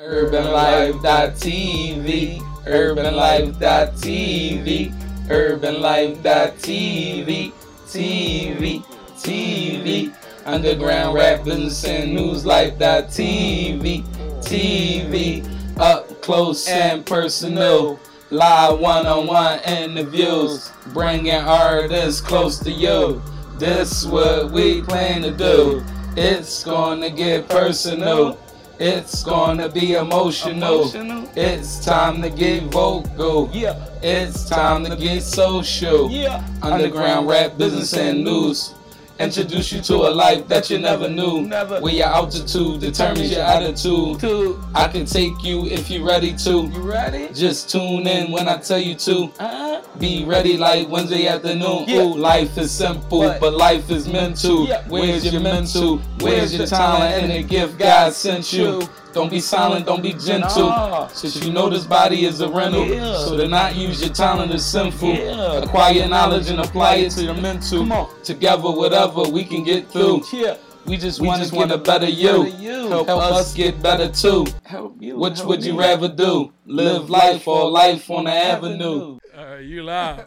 UrbanLife.tv, UrbanLife.tv, UrbanLife.tv, TV, TV, Underground Rap Business and News Life.tv, TV, up close and personal. Live one-on-one interviews, bringing artists close to you. This what we plan to do. It's gonna get personal. It's gonna be emotional. Emotional. It's time to get vocal. Yeah. It's time to get social. Yeah. Underground rap, business, and news. Introduce you to a life that you never knew. Never. Where your altitude determines your attitude. Two. I can take you if you're ready to. You ready? Just tune in when I tell you to. Uh-huh. Be ready like Wednesday afternoon. Yeah. Ooh, life is simple, What? but life is meant mental. Yeah. Where's your mental? Where's your talent and the gift God sent you? Don't be silent, don't be gentle. Nah. Since you know this body is a rental. Yeah. So to not use your talent is sinful. Yeah. Acquire knowledge and apply it to your mental. Come on. Together, whatever we can get through. Yeah. We just We want just to get a wanna better you. better you. Help, Help us us get better too. Help you. Which help would you rather do? Live life or life on the avenue? Uh, you live.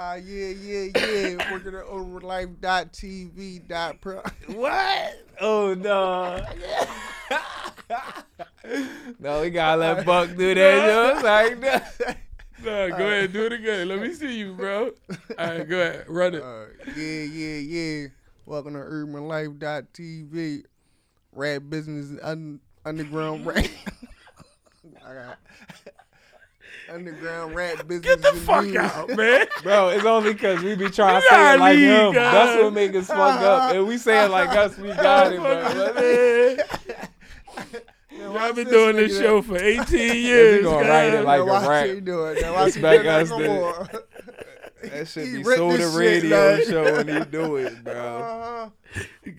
Uh, yeah, yeah, yeah. Working at overlife.tv. Dot pro. what? Oh no. no, we gotta let Buck do that. Yo. It's like, no. No, go ahead, do it again. Let me see you, bro. All right, go ahead, run it. Uh, yeah, yeah, yeah. Welcome to urbanlife.tv. Rap business, un- underground rap. I got underground rap business. Get the fuck news. out, man. Bro, it's only because we be trying to You say it like leave, him. guys. That's what make us fuck up. And we say it like us, we got it, bro. Now, I've been doing this nigga show for 18 we years. gonna write it like Now a watch rap. he do it. Now watch he Expect do it us like to- a. That should He be writ so the this shit, radio man. show when he do it, bro. Uh-huh.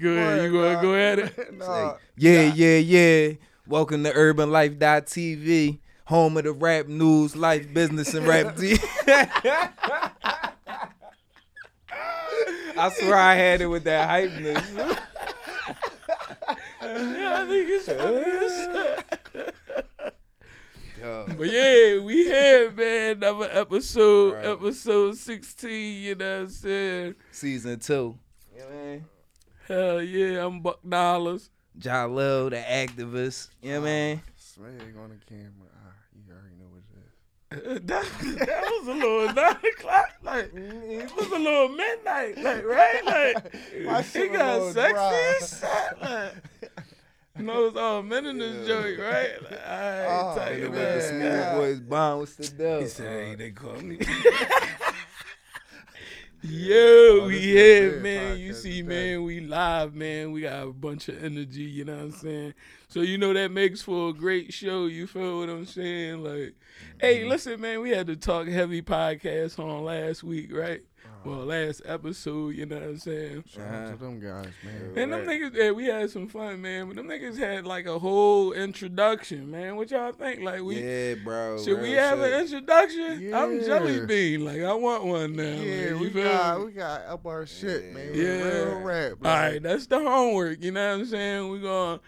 Go ahead, you gonna go at it? Nah. Yeah, yeah, yeah. Welcome to UrbanLife.tv, home of the rap news, life, business, and rap TV. I swear I had it with that hypeness. Yeah, I think it's funny as shit. Yo, But yeah, we here, man. Another episode, Right. episode 16, you know what I'm saying? season two. Yeah, know what I mean? Hell yeah, I'm Buck Dollars. Jalil, the activist. Yeah, know what I mean? Swag on the camera. Ah, you already know what it is. that, that was a little nine o'clock, like it was a little midnight, like right, like My he shit was a got sexy shit, like. It's all men in this joint, right? Like, all right, Oh, tell you, man. The Yeah. voice bond, what's the deal? He said, hey, they call me. Yo, Oh, we is here, man. You see, man, we live, man. We got a bunch of energy, you know what I'm saying? So, you know, that makes for a great show. You feel what I'm saying? Like, Mm-hmm. hey, listen, man, we had the Talk Heavy podcast on last week, right? Well, last episode, you know what I'm saying? Shout out to them guys, man. And them niggas, yeah, we had some fun, man. But them niggas had like a whole introduction, man. What y'all think? Like, we yeah, bro. should we real have shit. an introduction? Yeah. I'm Jelly Bean. Like I want one now. Yeah, man. we got me? we got up our shit, man. Yeah. Real rap. All right, that's the homework. You know what I'm saying? We're gonna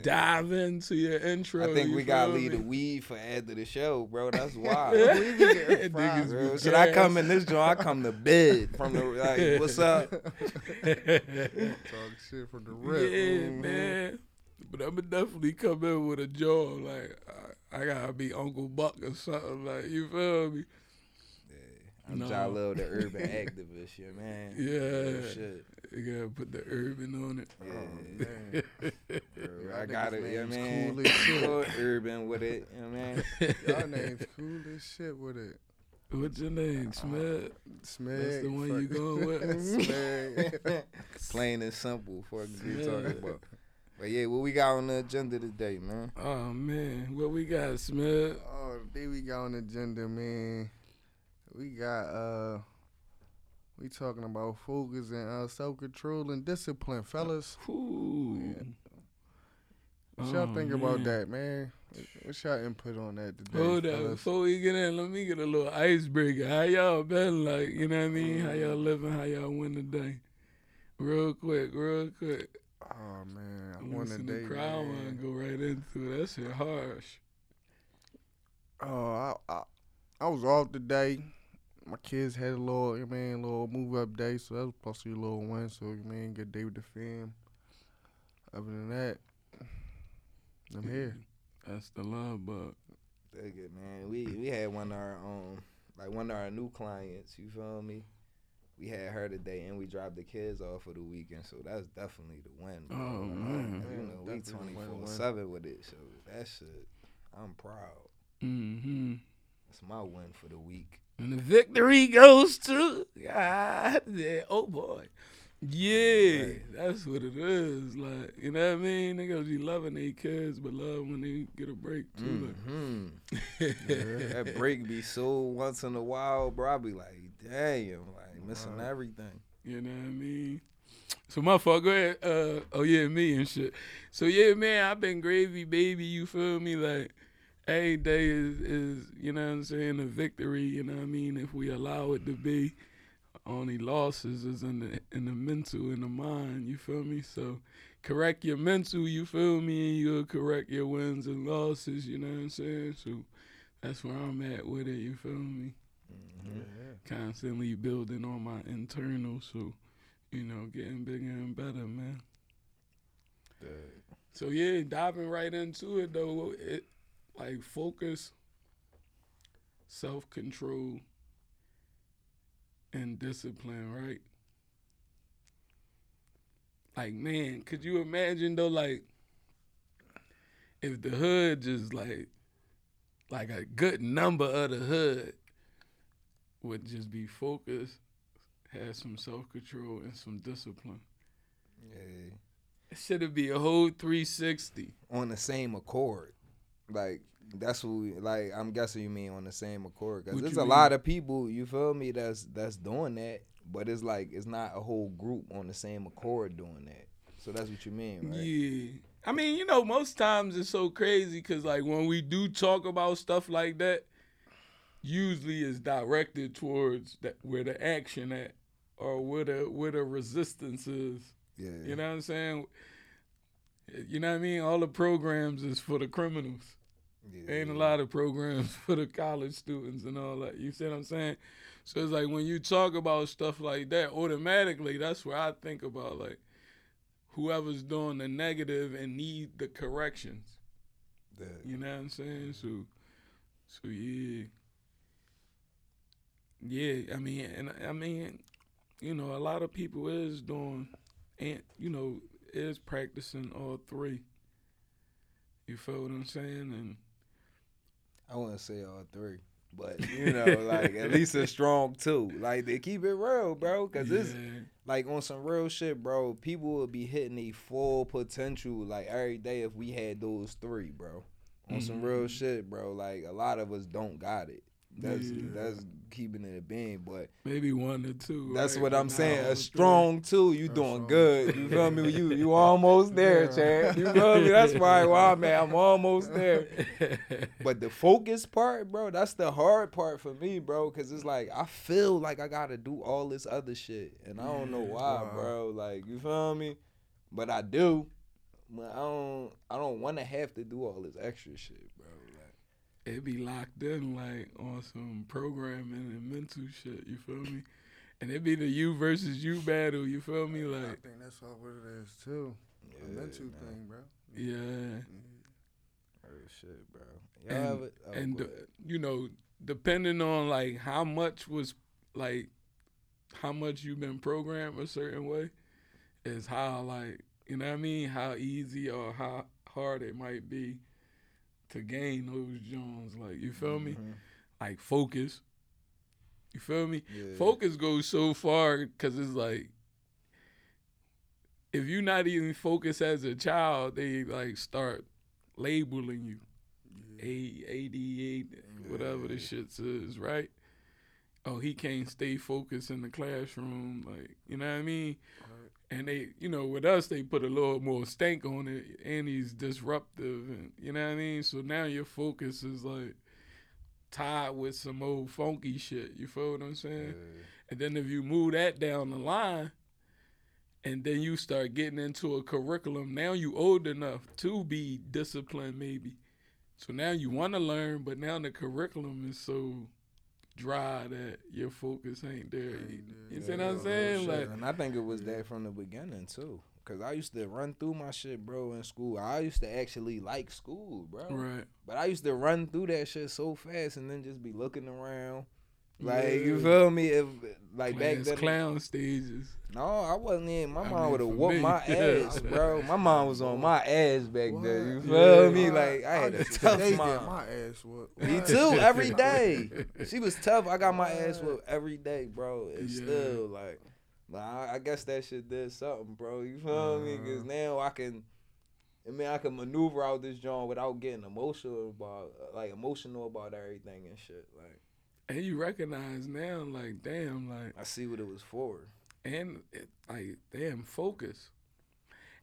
dive into your intro. I think we got to leave the weed for after the show, bro. That's wild. Yeah. We be getting fried. Niggas be I come in this joint, I come to bed from the like, what's up? Talk shit from the Yeah, rip. Mhm. man. But I'm gonna definitely come in with a jaw. Like I, I gotta be Uncle Buck or something. Like you feel me? I'm No. Jalil, the urban activist, yeah, man. Yeah. Real shit. You gotta put the urban on it. Oh, oh, yeah. Man. Bro, I Y'all got it, niggas yeah, man. cool as shit. Urban with it, you know what I mean? Y'all names cool as shit with it. What's your name, Smith? Smeg. That's the one you fuck- going with? Smeg. Plain and simple for we Yeah. talking about. But yeah, what we got on the agenda today, man? Oh man, what we got, Smith? Oh, there we got on the agenda, man. We got uh we talking about focus and uh, self control and discipline, fellas. Ooh. What y'all Oh, think about that, man? What's y'all input on that today? Hold up, before we get in, let me get a little icebreaker. How y'all been? Like, you know what I mean? How y'all living? How y'all win the day? Real quick, real quick. Oh man, I won today. to crowd man. go right into it. That shit harsh. Oh, I, I I was off today. My kids had a little, you man, little move up day, so that was supposed to be a little win. So you man, good day with the fam. Other than that, I'm here. That's the love, but Dig it, man. We we had one of our um like one of our new clients. You feel me? We had her today, and we dropped the kids off for the weekend. So that's definitely the win. bro. Oh, man. you know we Definitely the twenty win, four win. seven with it. So that shit, I'm proud. mm-hmm. That's my win for the week. And the victory goes to God. Yeah, oh boy. Yeah, Right. that's what it is. Like, you know what I mean? Niggas be loving their kids, but love when they get a break too. hmm Like, that break be so once in a while, bro. I be like, damn, like missing everything. You know what I mean? So my fault. Go ahead. Uh, oh yeah, me and shit. So yeah, man, I've been gravy baby. You feel me? Like every day is is you know what I'm saying a victory. You know what I mean? If we allow it to be. Only losses is in the in the mental, in the mind. You feel me? So correct your mental. You feel me? And you'll correct your wins and losses. You know what I'm saying? So that's where I'm at with it. You feel me? Mhm. constantly building on my internal, so you know, getting bigger and better, man. Dig. So yeah, diving right into it though, it like focus, self control, and discipline, right? Like man, could you imagine though, like if the hood just like like a good number of the hood would just be focused, have some self control and some discipline. Yeah. It should be a whole 360. on the same accord. Like that's what we like. I'm guessing you mean on the same accord because there's a mean? lot of people. You feel me? That's that's doing that, but it's like it's not a whole group on the same accord doing that. So that's what you mean, right? Yeah. I mean, you know, most times it's so crazy because, like, when we do talk about stuff like that, usually is directed towards that where the action at or where the where the resistance is. Yeah. You know what I'm saying? You know what I mean? All the programs is for the criminals. yeah. Ain't a lot of programs for the college students and all that. You see what I'm saying? So it's like when you talk about stuff like that, automatically that's where I think about like whoever's doing the negative and need the corrections. Yeah. You know what I'm saying? So so yeah. Yeah, I mean and I mean, you know, a lot of people is doing and you know, is practicing all three. You feel what I'm saying? And I wouldn't say all three, but you know, like at least a strong two. Like they keep it real, bro. Cause it's like on some real shit, bro. People would be hitting a full potential like every day if we had those three, bro. On some mm-hmm. real shit, bro. Like a lot of us don't got it. That's Yeah. that's keeping it a being, but Maybe one or two. that's right? what I'm saying. A strong two, you doing good. You feel me? You you almost there. Chad. You feel me? That's why I'm at. I'm almost there. But the focus part, bro, that's the hard part for me, bro. Cause it's like I feel like I gotta do all this other shit, and I don't know why, Wow. bro. Like you feel me? But I do. But I don't. I don't want to have to do all this extra shit, it be locked in like on some programming and mental shit. You feel me? And it be the you versus you battle. You feel me? Like I Like think that's all what it is too. yeah, a mental man. thing, bro. yeah. Oh shit, bro. Y'all And- have it? Oh, and the- you know, depending on like how much was like how much you've been programmed a certain way, is how like you know what I mean, how easy or how hard it might be to gain those Jones. Like you feel me? Mhm. Like focus. You feel me? Yeah. Focus goes so far because it's like if you're not even focused as a child, they like start labeling you. A ADA, whatever the Yeah. shit is, right? Oh, he can't stay focused in the classroom, like you know what I mean. And they, you know, with us, they put a little more stank on it, and he's disruptive, and you know what I mean. So now your focus is like tied with some old funky shit. You feel what I'm saying? Yeah. And then if you move that down the line, and then you start getting into a curriculum. Now you old enough to be disciplined, maybe. So now you want to learn, but now the curriculum is so dry that your focus ain't there. You, you see what I'm saying? Like, and I think it was that from the beginning too. Cause I used to run through my shit, bro, in school. I used to actually like school, bro. right. But I used to run through that shit so fast and then just be looking around. Like you Yeah. feel me? If like back Class then, clown stages. no, I wasn't in. My I mom would have whooped me, my ass, bro. My mom was on my ass back then. You What? feel Yeah. me? Like I had a to tough mom. My ass whooped. Me too, every day. She was tough. I got my ass What? whooped every day, bro. It's Yeah. still like, but I, I guess that shit did something, bro. You feel me? Uh-huh. Because now I can, I mean, I can maneuver out this joint without getting emotional about, like emotional about everything and shit. Like And you recognize now, like, damn, like, I see what it was for. and it, like, damn, focus.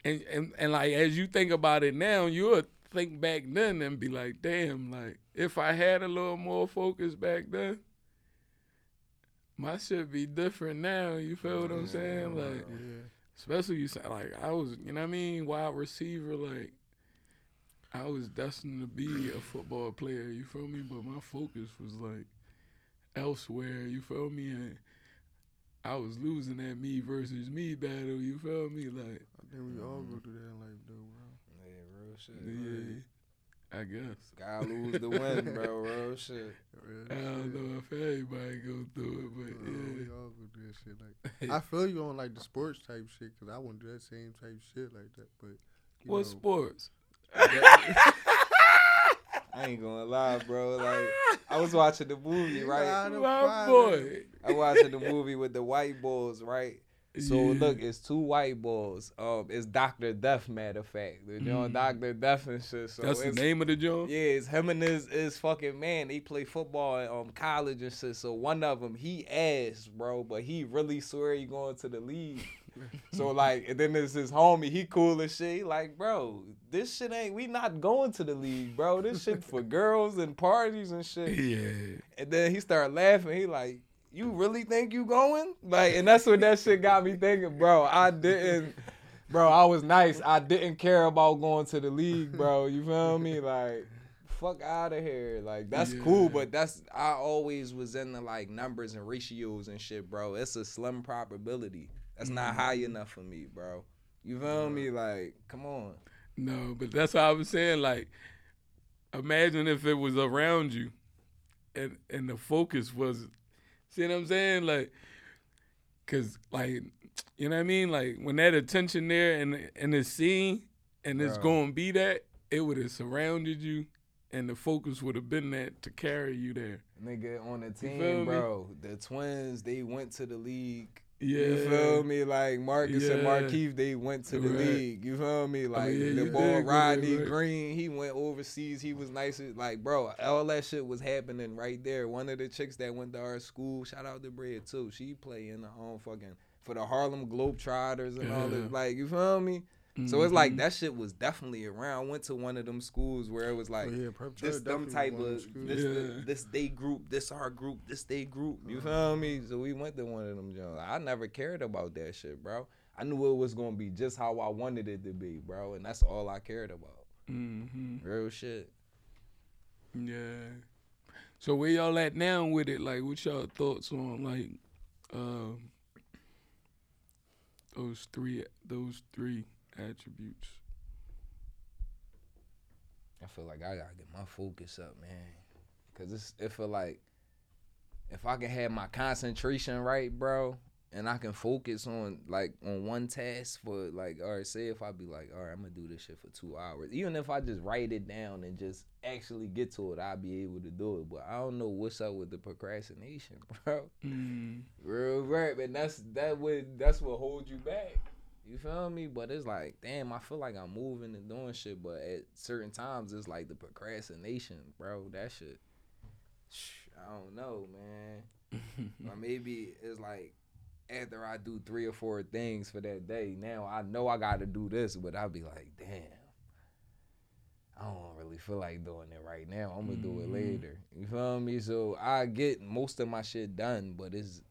And, and and like as you think about it now, you'll think back then and be like, damn, like if I had a little more focus back then, my shit be different now. You feel what I'm saying? Like, Yeah. especially you say like I was, you know what I mean, wide receiver, like I was destined to be a football player, you feel me? But my focus was like elsewhere, you feel me? And I was losing that me versus me battle, you feel me? Like, I think we all go through that in life, though, bro. Yeah, real shit. yeah, I guess. Gotta lose the win, bro. Real shit. Real I don't shit. know if everybody go through it, but Uh, yeah. we all go through that shit. Like, I feel you on like the sports type shit, cause I wouldn't do that same type shit like that. But you What know, sports? I ain't gonna lie, bro. Like I was watching the movie, right? My boy. I was watching the movie with the white boys, right? So Yeah. look, it's two white boys. Um, it's Doctor Death, matter of fact. They're Mm. Doctor Death and shit. So That's the name of the joint? Yeah, it's him and his, his fucking man. They play football at um college and shit. So one of them, he asked, bro, but he really swear he going to the league. So like, and then there's his homie. He cool as shit. He like, bro, this shit ain't. We not going to the league, bro. This shit for girls and parties and shit. Yeah. And then he started laughing. He like, you really think you going? Like, and that's what that shit got me thinking, bro. I didn't, bro. I was nice. I didn't care about going to the league, bro. You feel me? Like, fuck out of here. Like, that's cool, but that's I always was in the like numbers and ratios and shit, bro. It's a slim probability. That's not mm-hmm. high enough for me, bro. You feel me? Like, come on. No, but that's how I was saying. Like, imagine if it was around you, and and the focus was, see what I'm saying? Like, cause like, you know what I mean? Like when that attention there and and the scene, and it's Bro. gonna be that, it would have surrounded you, and the focus would have been that to carry you there. Nigga on the feel team, me? bro. The twins, they went to the league. Yeah. You feel me? Like Marcus and Yeah. Markeith, they went to the Right. league. You feel me? Oh, like yeah, the you ball, did go there, Rodney right. Green, he went overseas. He was nice. Like, bro, all that shit was happening right there. One of the chicks that went to our school, shout out to Bread too. She play in the home fucking for the Harlem Globetrotters and all Yeah. that. Like, you feel me? So it's like Mhm. that shit was definitely around. I went to one of them schools where it was like Oh, yeah, this Church them type of them schools. this the, Yeah. this day group, this our group, this day group. You feel me? So we went to one of them joints. I never cared about that shit, bro. I knew it was gonna be just how I wanted it to be, bro, and that's all I cared about. Mhm. Real shit. Yeah. So where y'all at now with it? Like, what y'all thoughts on like um, those three those three attributes? I feel like I gotta get my focus up, man, cause it's it feel like if I can have my concentration right, bro, and I can focus on like on one task for like, all right, say if I be like, all right, I'm gonna do this shit for two hours, even if I just write it down and just actually get to it, I'll be able to do it. But I don't know what's up with the procrastination, bro. Mm. Real rap, and that's that would that's what holds you back. You feel me? But it's like, damn, I feel like I'm moving and doing shit, but at certain times it's like the procrastination, bro. That shit. I don't know, man. or maybe it's like after I do three or four things for that day, now I know I got to do this, but I'll be like, damn. I don't really feel like doing it right now. I'm gonna do it Mhm. later. You feel me? So I get most of my shit done, but it's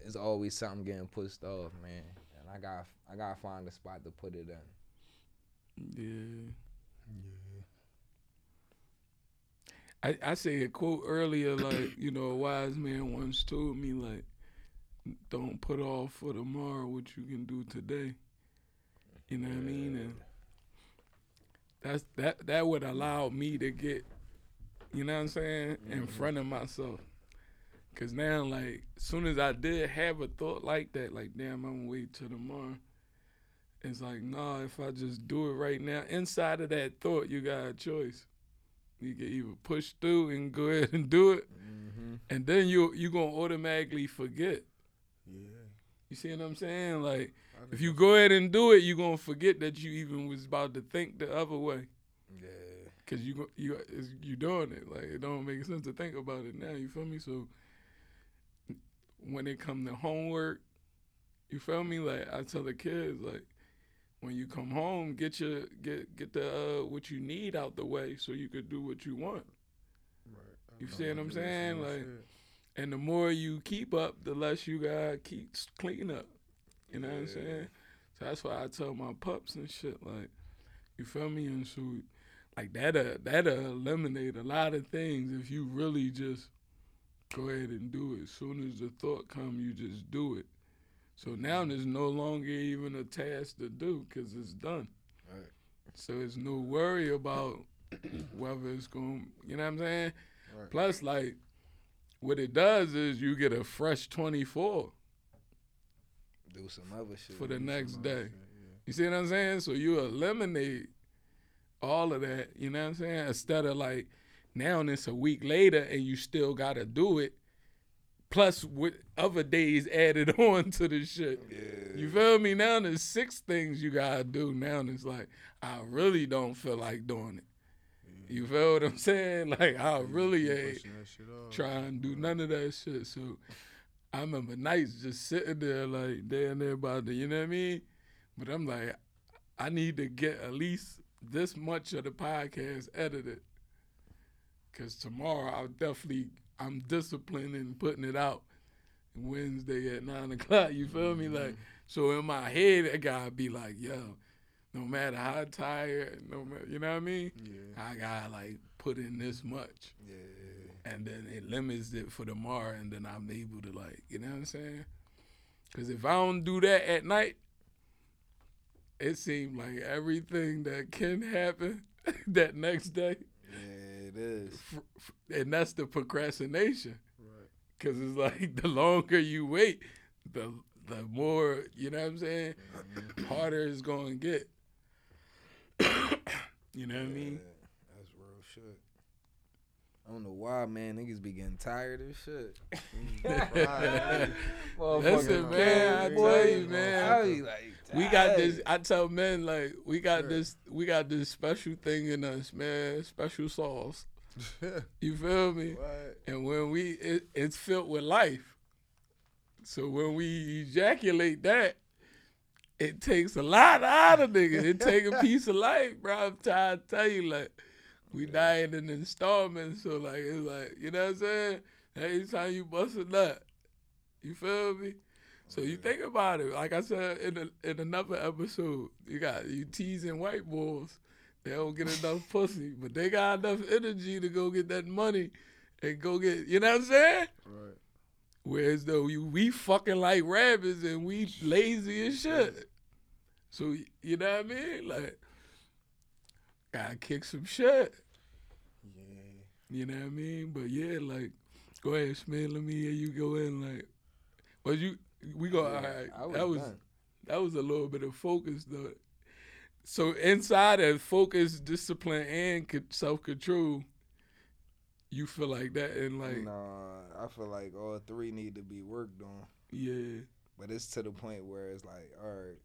it's always something getting pushed off, man. And I got I gotta find a spot to put it in. Yeah. Yeah. I, I say a quote earlier, like, you know, a wise man once told me, like, don't put off for tomorrow what you can do today. You know what I mean? And that's that that would allow me to get, you know what I'm saying, in mm-hmm. front of myself. Cause now, like, as soon as I did have a thought like that, like, damn, I'm gonna wait till tomorrow. It's like, nah, if I just do it right now, inside of that thought, you got a choice. You can either push through and go ahead and do it, Mm-hmm. and then you you gonna automatically forget. Yeah. You see what I'm saying? Like, if you go ahead and do it, you are gonna forget that you even was about to think the other way, Yeah. cause you you you doing it. Like, it don't make sense to think about it now. You feel me? So when it come to homework, you feel me? Like I tell the kids, like when you come home, get your get get the uh, what you need out the way so you could do what you want. Right. You see what I'm saying? Like-. And the more you keep up, the less you gotta keep clean up. You know what I'm saying? So that's why I tell my pups and shit like, you feel me? And so, like that'll that'll eliminate a lot of things if you really just go ahead and do it. As soon as the thought come, you just do it. So now there's no longer even a task to do because it's done. Right. So it's no worry about whether it's going. You know what I'm saying? Right. Plus, like, what it does is you get a fresh 24 Do some other shit. for the next day. shit, yeah. You see what I'm saying? So you eliminate all of that. You know what I'm saying? Instead of like now and it's a week later and you still gotta do it. Plus with other days added on to the shit. Yeah. You feel me? Now there's six things you gotta do. Now it's like I really don't feel like doing it. You feel what I'm saying? Like I really ain't pushing that shit off. try and do none of that shit. So I remember nights just sitting there like down there about the, you know what I mean? But I'm like, I need to get at least this much of the podcast edited. Cause tomorrow I'll definitely I'm disciplined in putting it out Wednesday at nine o'clock. You feel me? Like mm-hmm. so in my head it gotta be like, yo, no matter how tired, no matter you know what I mean? Yeah. I gotta like put in this much Yeah. and then it limits it for tomorrow, and then I'm able to like, you know what I'm saying? Because if I don't do that at night, it seems like everything that can happen that next day, Yeah, is. and that's the procrastination. Right. Because it's like the longer you wait, the the more you know what I'm saying, mm-hmm. harder it's gonna get. you know what I mean? Yeah, That's real shit. I don't know why, man. Niggas be getting tired of shit. Right. Listen, Motherfucking man, I tell you, man. I be like, We got this. I tell men like we got Sure. this. We got this special thing in us, man. Special sauce. You feel me? What? And when we, it, it's filled with life. So when we ejaculate that, it takes a lot out of niggas. It take a piece of life, bro. I'm trying to tell you, like, we dying in installments. So like, it's like, you know what I'm saying? Every time you bust a nut, you feel me? So you think about it. Like I said in a, in another episode, you got you teasing white boys. They don't get enough pussy, but they got enough energy to go get that money and go get. You know what I'm saying? Right. Whereas though you, we fucking like rabbits and we lazy as shit. So you know what I mean? Like, gotta kick some shit. Yeah. You know what I mean? But yeah, like, go ahead, Smith. Let me hear you go in. Like, but you, we go. all right. I was that was done. that was a little bit of focus though. So inside of focus, discipline, and self control, you feel like that, and like, nah, I feel like all three need to be worked on. yeah, But it's to the point where it's like, all right,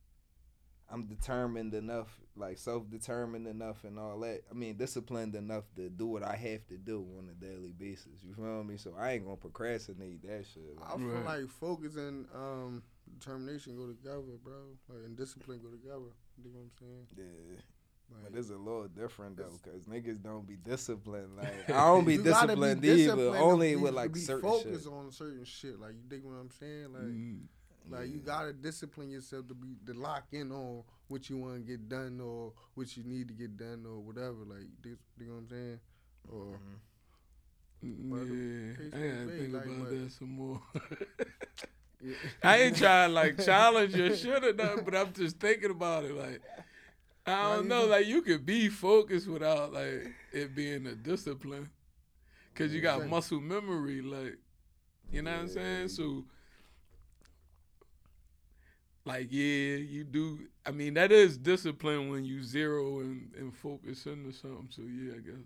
I'm determined enough, like self determined enough and all that. I mean, disciplined enough to do what I have to do on a daily basis. You feel me? So I ain't gonna procrastinate that shit. I feel Right. like focus and um, determination go together, bro. Like, and discipline go together. You know what I'm saying? yeah. Like, But it's a little different though, cause niggas don't be disciplined. Like I don't be disciplined be either. disciplined to Only be- with to like be certain focused shit. on certain shit. Like you dig what I'm saying? Like Mm, Like you gotta discipline yourself to be to lock in on what you want to get done or what you need to get done or whatever. Like this, you know what I'm saying? Or mm-hmm. Well, the Yeah, I gotta think like, about but- that some more. yeah. I ain't trying to like challenge your shit or nothing, but I'm just thinking about it. Like, I don't you know, like you could be focused without like it being a discipline, cause you got muscle memory. Like, you know what I'm saying? So, like, yeah, you do. I mean, that is discipline when you zero and, and focus into something. So yeah, I guess.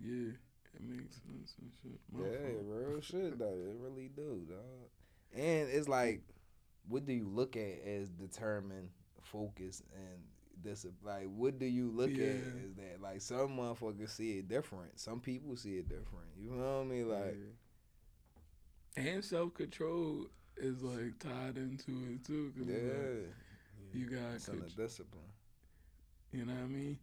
Yeah, it makes sense and shit. My Yeah, fault. real shit though. It really do, dog. And it's like, what do you look at as determine focus and discipline? Like, what do you look Yeah. at as that? Like, some motherfuckers see it different. Some people see it different. You know what I mean? Like, And self control is like tied into it too. 'cause yeah, it's like, you got, it's in the discipline. you know what I mean.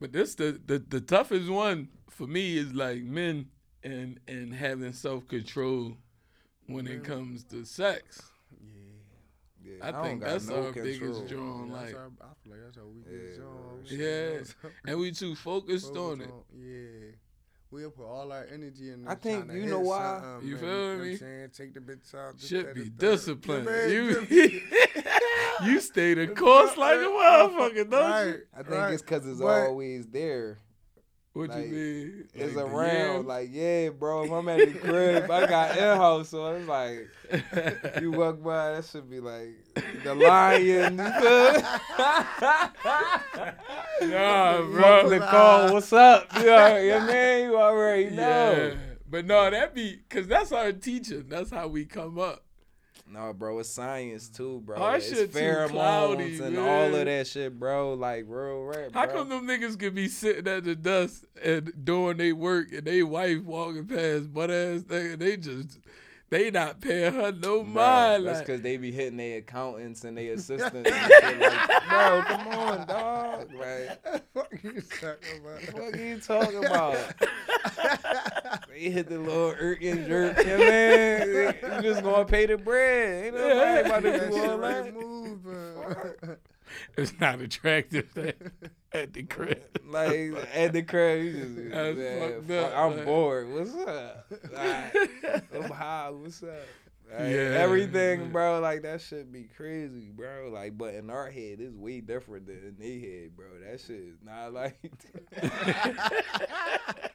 But this the, the the toughest one for me is like men and and having self control when it comes to sex. yeah. Yeah, I, don't think that's no our biggest control. drawing. Yeah, Like, our, I feel like that's our weakest Yeah, zone. real Yeah. and we too focused focus on it. Yeah. We'll put all our energy in. I think you know why? something, You man, feel know me? I'm saying? Take the bitch out. this, Should be disciplined. Yeah, man, You just- you stay the course like a motherfucker, don't right, you? I think right. it's because it's But- always there. What Like, you mean? It's Like the around. yams? Like, yeah, bro. If I'm at the crib, I got in house, so it's like you walk by, that should be like the lion. You? Nah, bro. the call. What's up? You know, you man, you already know. Yeah. But no, that be because that's our teaching. That's how we come up. No, bro, it's science too, bro. Oh, Our it's shit pheromones cloudy, and man. all of that shit, bro. Like real rap. How come them niggas could be sitting at the dust and doing their work and they wife walking past butt ass thing and they just they not paying her no Bro, mind. that's Like, because they be hitting their accountants and their assistants and shit like, bro, come on, dog. Like, Fuck you talking about? what are you talking about? they hit the little irk and jerk, you know what I mean? You just gonna pay the bread. Ain't nobody about to That do shit all right that. move, bro. it's not attractive at, at the crib. Like at the crib, you just That's man, fucked fuck, up, I'm like- bored. What's up? Like, I'm high. What's up? Like, Yeah, everything, bro. Like that should be crazy, bro. Like, but in our head, it's way different than in their head, bro. That shit is not like.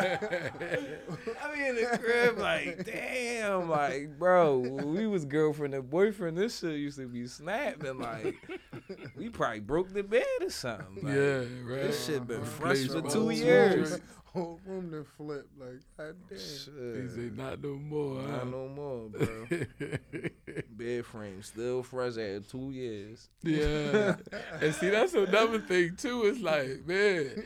I mean, in the crib, like, damn, like, bro, we was girlfriend and boyfriend. This shit used to be snapping, like, we probably broke the bed or something. Like, yeah, right. This shit been fresh for two years. Joint. Whole room to flip like God damn. He Shit. said, not no more. huh?" Not no more, bro. Bed frame still fresh after two years. Yeah. and see, that's another thing too. It's like, man,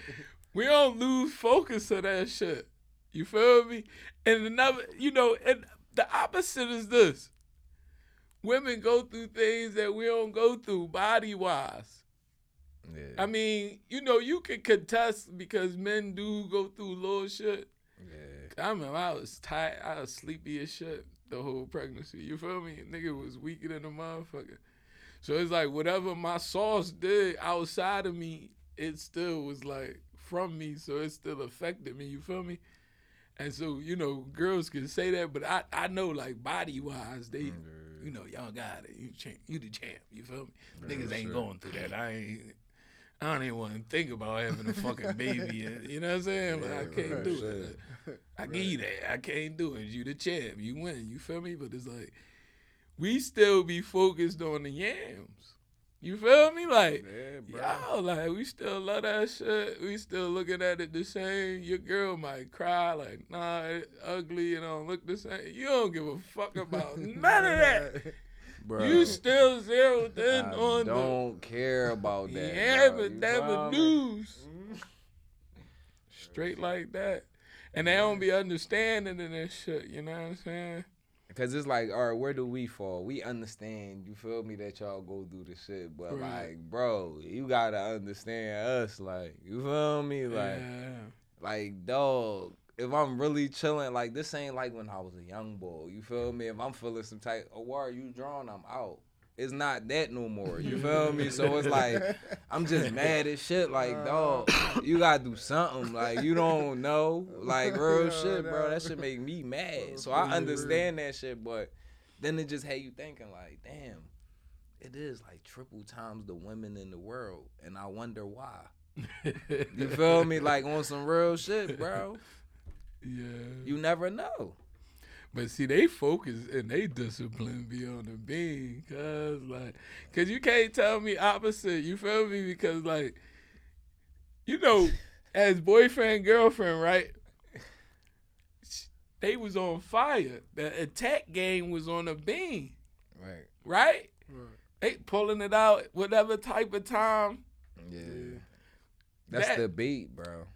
we don't lose focus of that shit. You feel me? And another, you know, and the opposite is this. Women go through things that we don't go through body wise. Yeah. I mean, you know, you can contest because men do go through little shit. yeah. I remember I was tired, I was sleepy as shit the whole pregnancy. You feel me? Nigga was weaker than a motherfucker. So it's like whatever my sauce did outside of me, it still was like from me, so it still affected me. You feel me? And so you know, girls can say that, but I I know like body wise, they mm, you know y'all got it. You champ, you the champ. You feel me? Niggas ain't going through that. I ain't. I don't even want to think about having a fucking baby. and- You know what I'm saying? But I can't right, do it. I give you that. I can't do it. You the champ. You win. You feel me? But it's like we still be focused on the yams. You feel me? Like Yeah. Y'all like we still love that shit. We still looking at it the same. Your girl might cry like, nah, it ugly. It don't look the same. You don't give a fuck about none of that. Bro. You still zeroed in I on the don't care about that. yeah, but that was news. Straight like that. And they don't be understanding in that shit, you know what I'm saying? Cause it's like, all right, where do we fall? We understand, you feel me, that y'all go through the shit, but Right. like, bro, you gotta understand us, like, you feel me, like, yeah. like, dog, if I'm really chilling, like this ain't like when I was a young boy. You feel me? If I'm feeling some type, oh, why are you drawing? I'm out. It's not that no more. You feel me? So it's like I'm just mad as shit. Like dog, you gotta do something. Like you don't know. Like real Yeah, shit, bro. That should make me mad. So I understand that shit, but then it just had you thinking like, damn, it is like triple times the women in the world, and I wonder why. You feel me? Like on some real shit, bro. yeah. You never know. But see, they focus and they discipline beyond the bean, cause like, cause you can't tell me opposite. You feel me? Because like, you know, as boyfriend girlfriend, right? They was on fire. The attack game was on a beam, Right. right? Right. They pulling it out whatever type of time. Yeah. That's That- the beat, bro.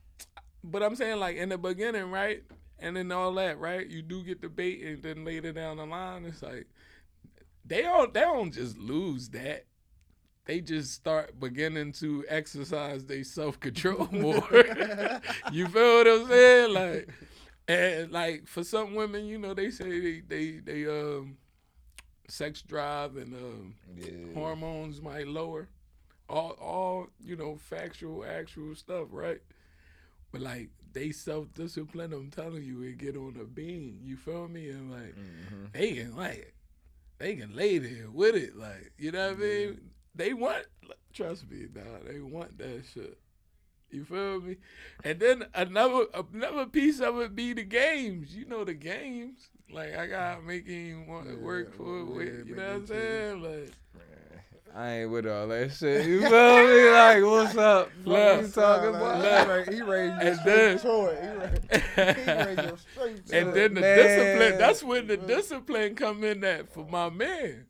But I'm saying like in the beginning, right? And then all that, right? You do get the bait and then later down the line, it's like they don't they don't just lose that. They just start beginning to exercise their self control more. you feel what I'm saying? Like and like for some women, you know, they say they they, they um sex drive and um Yeah. hormones might lower. All all, you know, factual, actual stuff, right? But like they self discipline, I'm telling you, it get on a beam. You feel me? And like Mhm. they can like they can lay there with it. Like, you know what I mean? They want trust me, dog, they want that shit. You feel me? And then another another piece of it be the games. You know the games. Like I got making want to Yeah, work for it. yeah, with, you know what I'm saying? Like I ain't with all that shit. You feel me? Like, what's up? What you talking about? He raised And then- straight to it. He raised, he to go straight to And it. then the Man. discipline, that's when the discipline come in that for my man.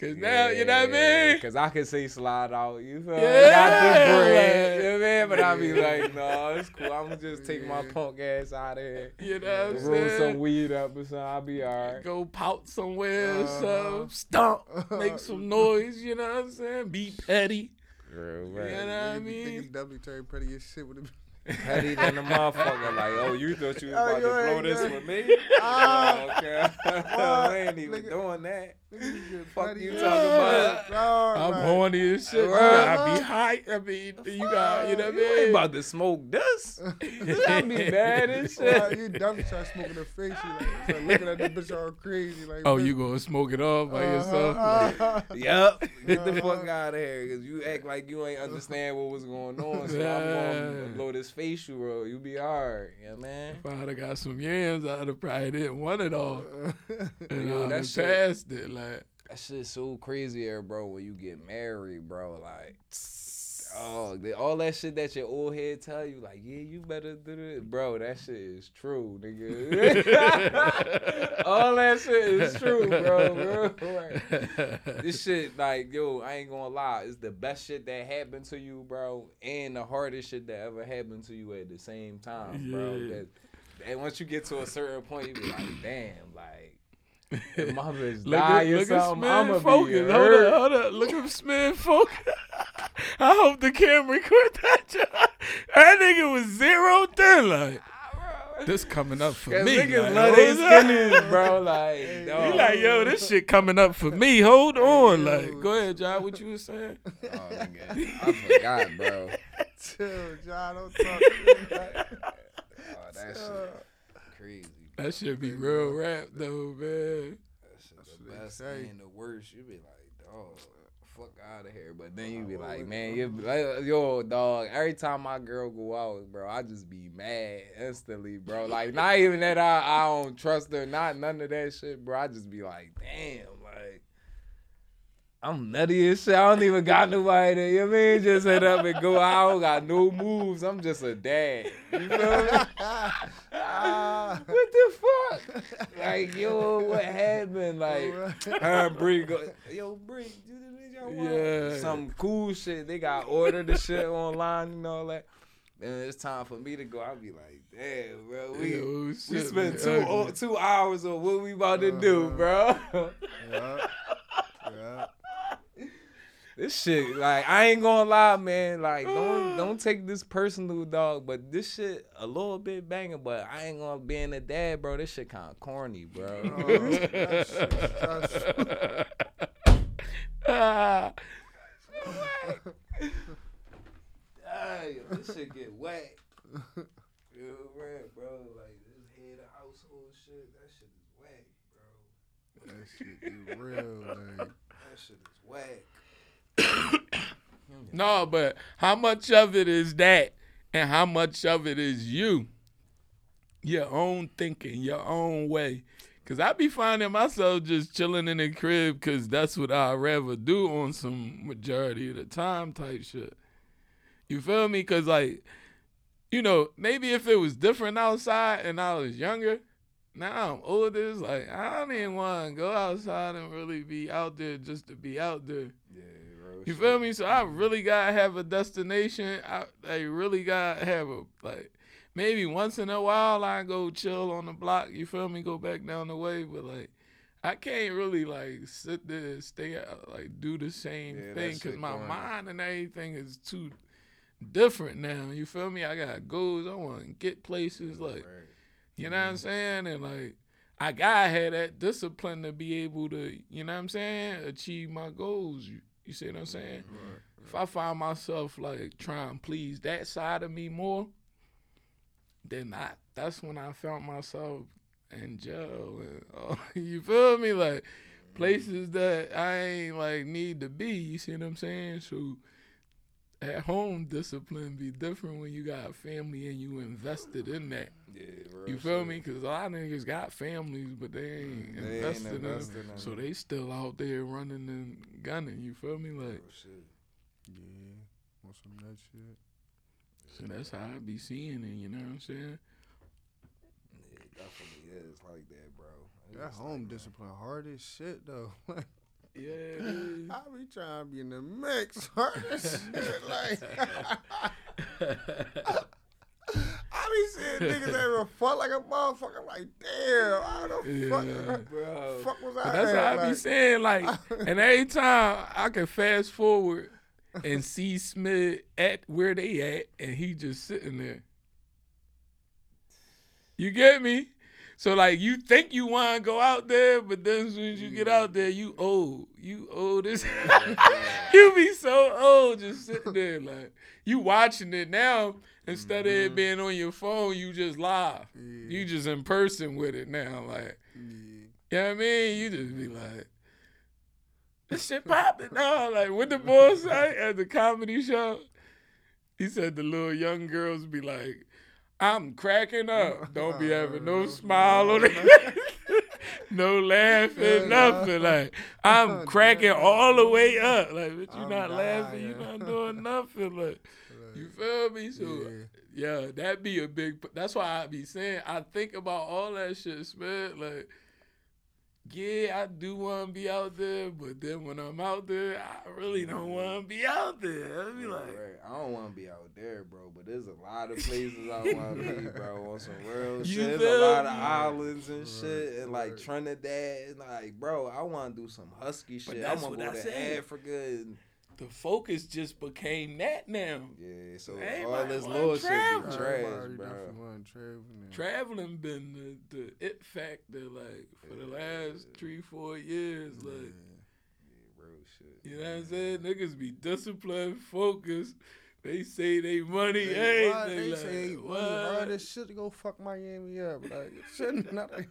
Cause now, you know what I mean? Cause I can see slide out. You feel me? Yeah, Got the bread. you know what I mean? But I be like, no, it's cool. I'm gonna just take my punk ass out of here. You know what I'm Roll some weed up or something. I'll be alright. Go pout somewhere, or Uh-huh. something, stomp, make some noise, you know what I'm saying? Be petty. Real You know what I Nigga be thinking mean? he definitely turned petty as shit with him. Petty than the motherfucker. Like, oh, you thought you was Oh, about you to blow this got- with me? Ah. Oh, okay. What? we ain't even Nigga. doing that. Nigga Fuck you as talking about? Dog, I'm like, horny as shit. You Right. gotta be high. I mean, you got, you know what You I ain't mean? about to smoke this. I be mad as Well, shit. you definitely start smoking the face. You like, start looking at the bitch all crazy. Like, Oh, bitch, you gonna smoke it off by yourself? uh-huh. Yup. Get the Uh-huh. fuck out of here. Because you act like you ain't understand what was going on. So I'm Yeah. going to blow this facial roll. You be hard. Yeah, man. If I'd have got some yams, I'd have probably didn't want it all. And Yo, I'd that have shit- passed it. Like, That shit's so crazy here, bro, when you get married, bro. Like, oh, the- all that shit that your old head tell you, like, yeah, you better do it. Bro, that shit is true, nigga. all that shit is true, bro. bro. Like, this shit, like, yo, I ain't gonna lie, it's the best shit that happened to you, bro, and the hardest shit that ever happened to you at the same time, bro. Yeah. That, and once you get to a certain point, you be like, damn, like, if my bitch Look die at, or look at Smith be focus. Hold up, hold up. Look at Smith focus. I hope the camera caught that. job. That nigga was zero then. Like, this coming up for me. niggas like, love their skinnies, bro. Like, He like, yo, this shit coming up for me. Hold on. Like, go ahead, John. What you was saying? Oh, nigga. I forgot, bro. Chill, John. Don't talk to me like Oh, that shit crazy. That should be real rap though, man. That shit That's the best say. and the worst. You be like, dog, fuck out of here. But then you be like, man, you be like, yo, dog. Every time my girl go out, bro, I just be mad instantly, bro. Like, not even that I, I don't trust her, not none of that shit, bro. I just be like, damn, like. I'm nutty as shit. I don't even got nobody there. You know what I mean? Just head up and go out. I don't got no moves. I'm just a dad. You me? Ah. what the fuck? Like, yo, what happened? Like, her and Bree go, yo, Bree, do the bitch I want. Yeah. Some cool shit. They got ordered the shit online and all that. Then it's time for me to go. I'll be like, damn, bro. We, Yo, we shit spent be two, ugly. o- two hours on what we about to do, Uh-huh. bro. Yeah. Yeah. this shit, like, I ain't gonna lie, man. Like, don't don't take this personal, dog. But this shit a little bit banging. But I ain't gonna be in a dad, bro. This shit kind of corny, bro. Oh, that shit, that's- Ah, Hey, this shit get wet. Real red, bro. Like this head of household shit. That shit is wet, bro. that shit is real. Like, That shit is wet. no, but how much of it is that, and how much of it is you? Your own thinking, your own way. Cause I be finding myself just chilling in the crib, cause that's what I'd rather do on some majority of the time type shit. You feel me? Cause like, you know, maybe if it was different outside and I was younger, now I'm older, it's like I don't even want to go outside and really be out there just to be out there. Yeah, bro. You feel me? So I really gotta have a destination. I, I really gotta have a like maybe once in a while I go chill on the block. You feel me? Go back down the way, but like I can't really like sit there and stay out, like do the same Yeah, thing because my mind and everything is too different now. You feel me? I got goals. I want to get places like. You know what I'm saying? And like, I gotta have that discipline to be able to, you know what I'm saying, achieve my goals. You, you see what I'm saying? If I find myself like trying to please that side of me more, then I that's when I found myself in jail. And, oh, you feel me? Like places that I ain't like need to be. You see what I'm saying? So at home discipline be different when you got a family and you invested in that. Yeah, real You feel shit. me? Because a lot of niggas got families, but they ain't mm, They ain't invested in them. in So they still out there running and gunning. You feel me? Like, Real shit. yeah, want some of that shit. So that's how I be seeing it. You know what I'm saying? It definitely is like that, bro. It's That home like, man. discipline hard as shit though. Yeah. it is. I be trying to be in the mix hard as shit. Like I be seeing niggas that ever fuck like a motherfucker. I'm like, damn, how the Yeah. fuck, Bro, fuck was I? But that's at? how I be saying. Like, and every time I can fast forward and see Smith at where they at, and he just sitting there. You get me? So like you think you want to go out there, but then as soon as you get mm. out there, you old. You old as you be so old just sitting there like you watching it now instead of it mm-hmm. being on your phone, you just live. Yeah. You just in person with it now, like. yeah. You know what I mean? You just be like, this shit popping. No, like what the boy say at the comedy show? He said the little young girls be like, I'm cracking up. Don't be having no uh, smile on it. no laughing, uh, nothing. Like I'm cracking all the way up. Like, but you I'm not laughing, you dying. not doing nothing. Like, you feel me? So Yeah. yeah, that be a big. That's why I be saying I think about all that shit, man. Like, yeah, I do want to be out there, but then when I'm out there, I really don't want to be out there. I be like, right. I don't want to be out there, bro. But there's a lot of places I want to be, bro. On some real You shit. There's a lot of islands and Right, shit, and like. Trinidad. And like, bro, I want to do some husky shit. I that's want to go I to said. Africa. And, the focus just became that now. yeah, so Everybody all this wanna shit be trash, bro. definitely wanna travel now. Traveling been the, the it factor, like for the last three, four years. Like, Yeah, real shit. you know what I'm saying? Niggas be disciplined, focused. They say they money, They, hey, why- they, they like, say what? hard as shit to go fuck Miami up. Like shit, nothing.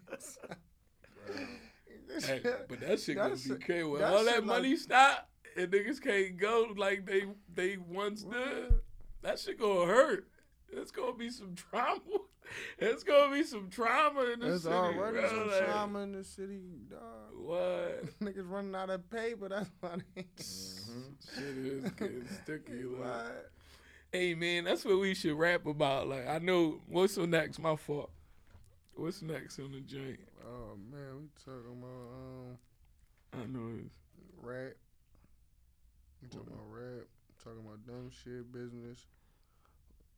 Hey, but that shit gonna That be shit- crazy. When all that shit money like- stop and niggas can't go like they they once did, that shit gonna hurt. It's gonna be some trauma. It's gonna be some trauma in the There's city. already bro. some like, trauma in the city, dog. What? Niggas running out of paper. That's why they. Shit is getting sticky. Like. What? Hey man, that's what we should rap about. Like I know what's next. My fault. What's next on the joint? Oh man, we talking about um I know it's rap. We talking mm-hmm. about rap. Talking about dumb shit, business.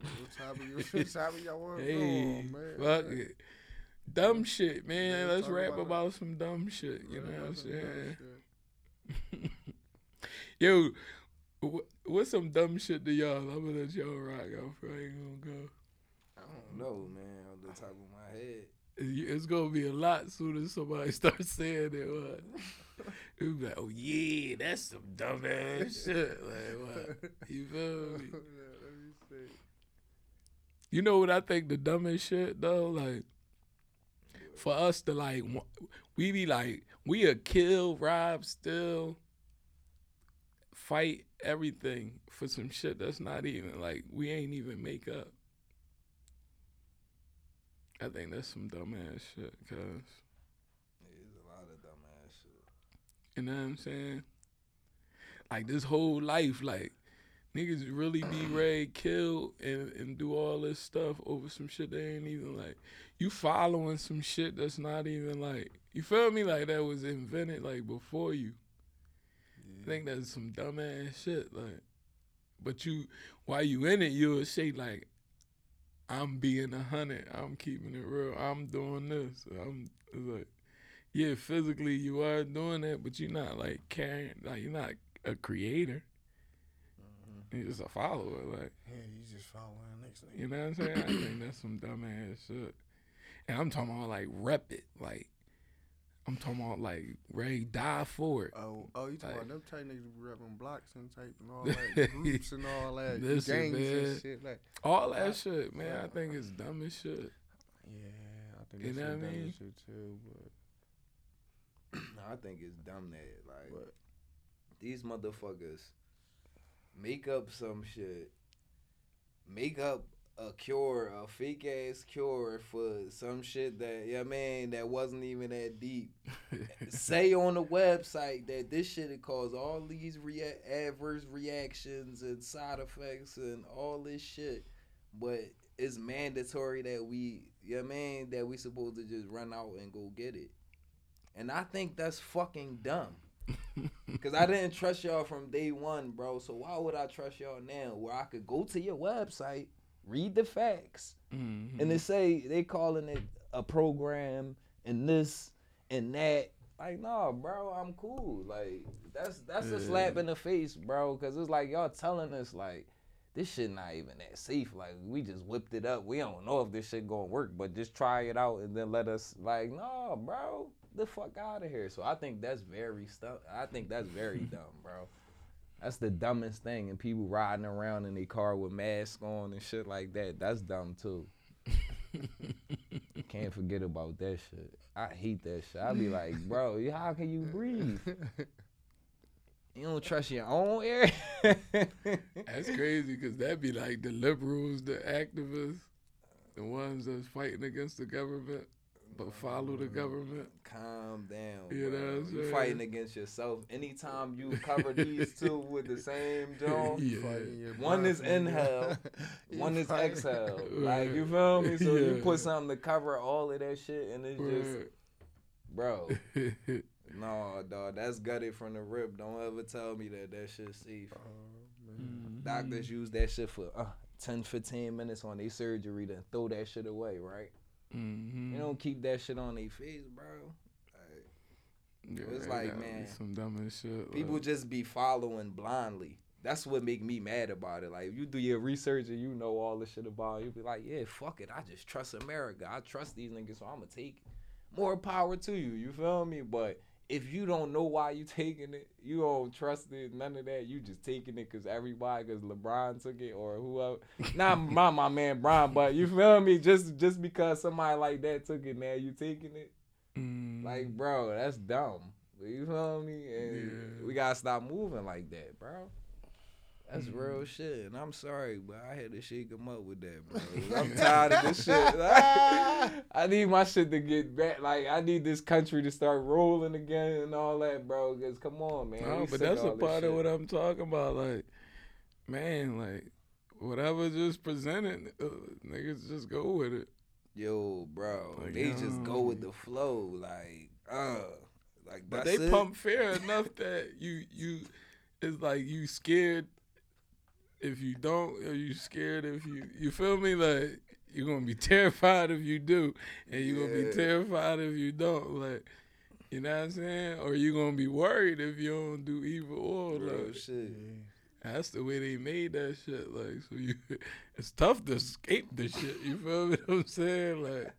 What topic you? What topic y'all want to go Hey, on, man? fuck it. Dumb shit, man. Yeah, Let's rap about about, some dumb shit. You know what I'm about some dumb saying? Yo, What, what's some dumb shit to y'all? I'm gonna let y'all rock. I'm probably ain't gonna go. I don't know, man. On the top of my head. It's gonna be a lot sooner somebody starts saying it. What? Be like, oh yeah, that's some dumb ass shit. Like what? You feel oh, me? Let me see. You know what I think the dumbest shit though? Like for us to like we be like we a kill, rob, steal, fight everything for some shit that's not even like we ain't even make up. I think that's some dumbass shit, cause Yeah, there's a lot of dumbass shit. You know what I'm saying? Like this whole life, like niggas really be mm. ready kill and, and do all this stuff over some shit they ain't even like. You following some shit that's not even like. You feel me? Like that was invented like before you. I think that's some dumbass shit. Like, but you, while you in it, you'll say like, "I'm being a hundred. I'm keeping it real. I'm doing this. I'm it's like." Yeah, physically you are doing that, but you're not like carrying, like you're not a creator. Mm-hmm. You're just a follower, like Yeah, you just following the next nigga. you know what I'm saying. I think that's some dumbass shit. And I'm talking about like rep it, like I'm talking about like Ray die for it. Oh, oh, you talking Like- about them type niggas be rapping blocks and type and all that, groups and all that, gangs and shit. Like, All that shit, man. I think it's dumb as shit. yeah, I think You know what I dumb mean? shit too. But I think it's dumb that like What? these motherfuckers make up some shit, make up a cure, a fake ass cure for some shit that yeah, man, that wasn't even that deep. Say on the website that this shit it cause all these rea- adverse reactions and side effects and all this shit, but it's mandatory that we, yeah, man, that we supposed to just run out and go get it. And I think that's fucking dumb. Cause I didn't trust y'all from day one, bro. So why would I trust y'all now? Where I could go to your website, read the facts, Mhm. and they say they calling it a program and this and that. Like, nah, bro, I'm cool. Like, that's that's a slap in the face, bro. Cause it's like y'all telling us like this shit not even that safe. Like, we just whipped it up. We don't know if this shit gonna work, but just try it out and then let us. Like, nah, bro, the fuck out of here. So I think that's very stuff. I think that's very dumb, bro. That's the dumbest thing. And people riding around in their car with masks on and shit like that. That's dumb too. Can't forget about that shit. I hate that shit. I be like, bro, how can you breathe? You don't trust your own air. That's crazy because that'd be like the liberals, the activists, the ones that's fighting against the government but follow the government. Calm down. You know what I'm You saying? fighting against yourself. Anytime you cover these two with the same joint, Yeah. One is inhale, one is fighting- exhale. Like you feel me? So you put something to cover all of that shit, and it's just, bro. Word. No, dog, that's gutted from the rip. Don't ever tell me that that shit's safe. Oh. Mm-hmm. Doctors use that shit for uh, 10, 15 minutes on their surgery, then throw that shit away, right? Mhm. You don't keep that shit on their face, bro. Like, Yeah, it's that like, man, some dumb shit. people like- just be following blindly. That's what make me mad about it. Like, you do your research and you know all the shit about it, you be like, yeah, fuck it. I just trust America. I trust these niggas, so I'm going to take more power to you. You feel me? But if you don't know why you taking it, you don't trust it, none of that. You just taking it because everybody, because LeBron took it or whoever. Not my, my man, Brian, but you feel me? Just just because somebody like that took it, man, you taking it. Mm. Like, bro, that's dumb. You feel me? And Yeah. we gotta stop moving like that, bro. That's Mm-hmm. real shit. And I'm sorry, but I had to shake him up with that, bro. I'm tired of this shit. I need my shit to get back. Like, I need this country to start rolling again and all that, bro. Cause come on, man. No, but that's a part of what I'm talking about. Like, man, like, whatever just presented, uh, niggas just go with it. Yo, bro. Like, they just go with the flow. Like, uh. Like, But they it. pump fear enough that you you it's like you scared if you don't or you scared if you you feel me like you're gonna be terrified if you do and you're gonna be terrified if you don't like you know what I'm saying or you gonna be worried if you don't do evil or Real like shit. That's the way they made that shit. Like, so you, it's tough to escape the shit. You feel me? What I'm saying? Like,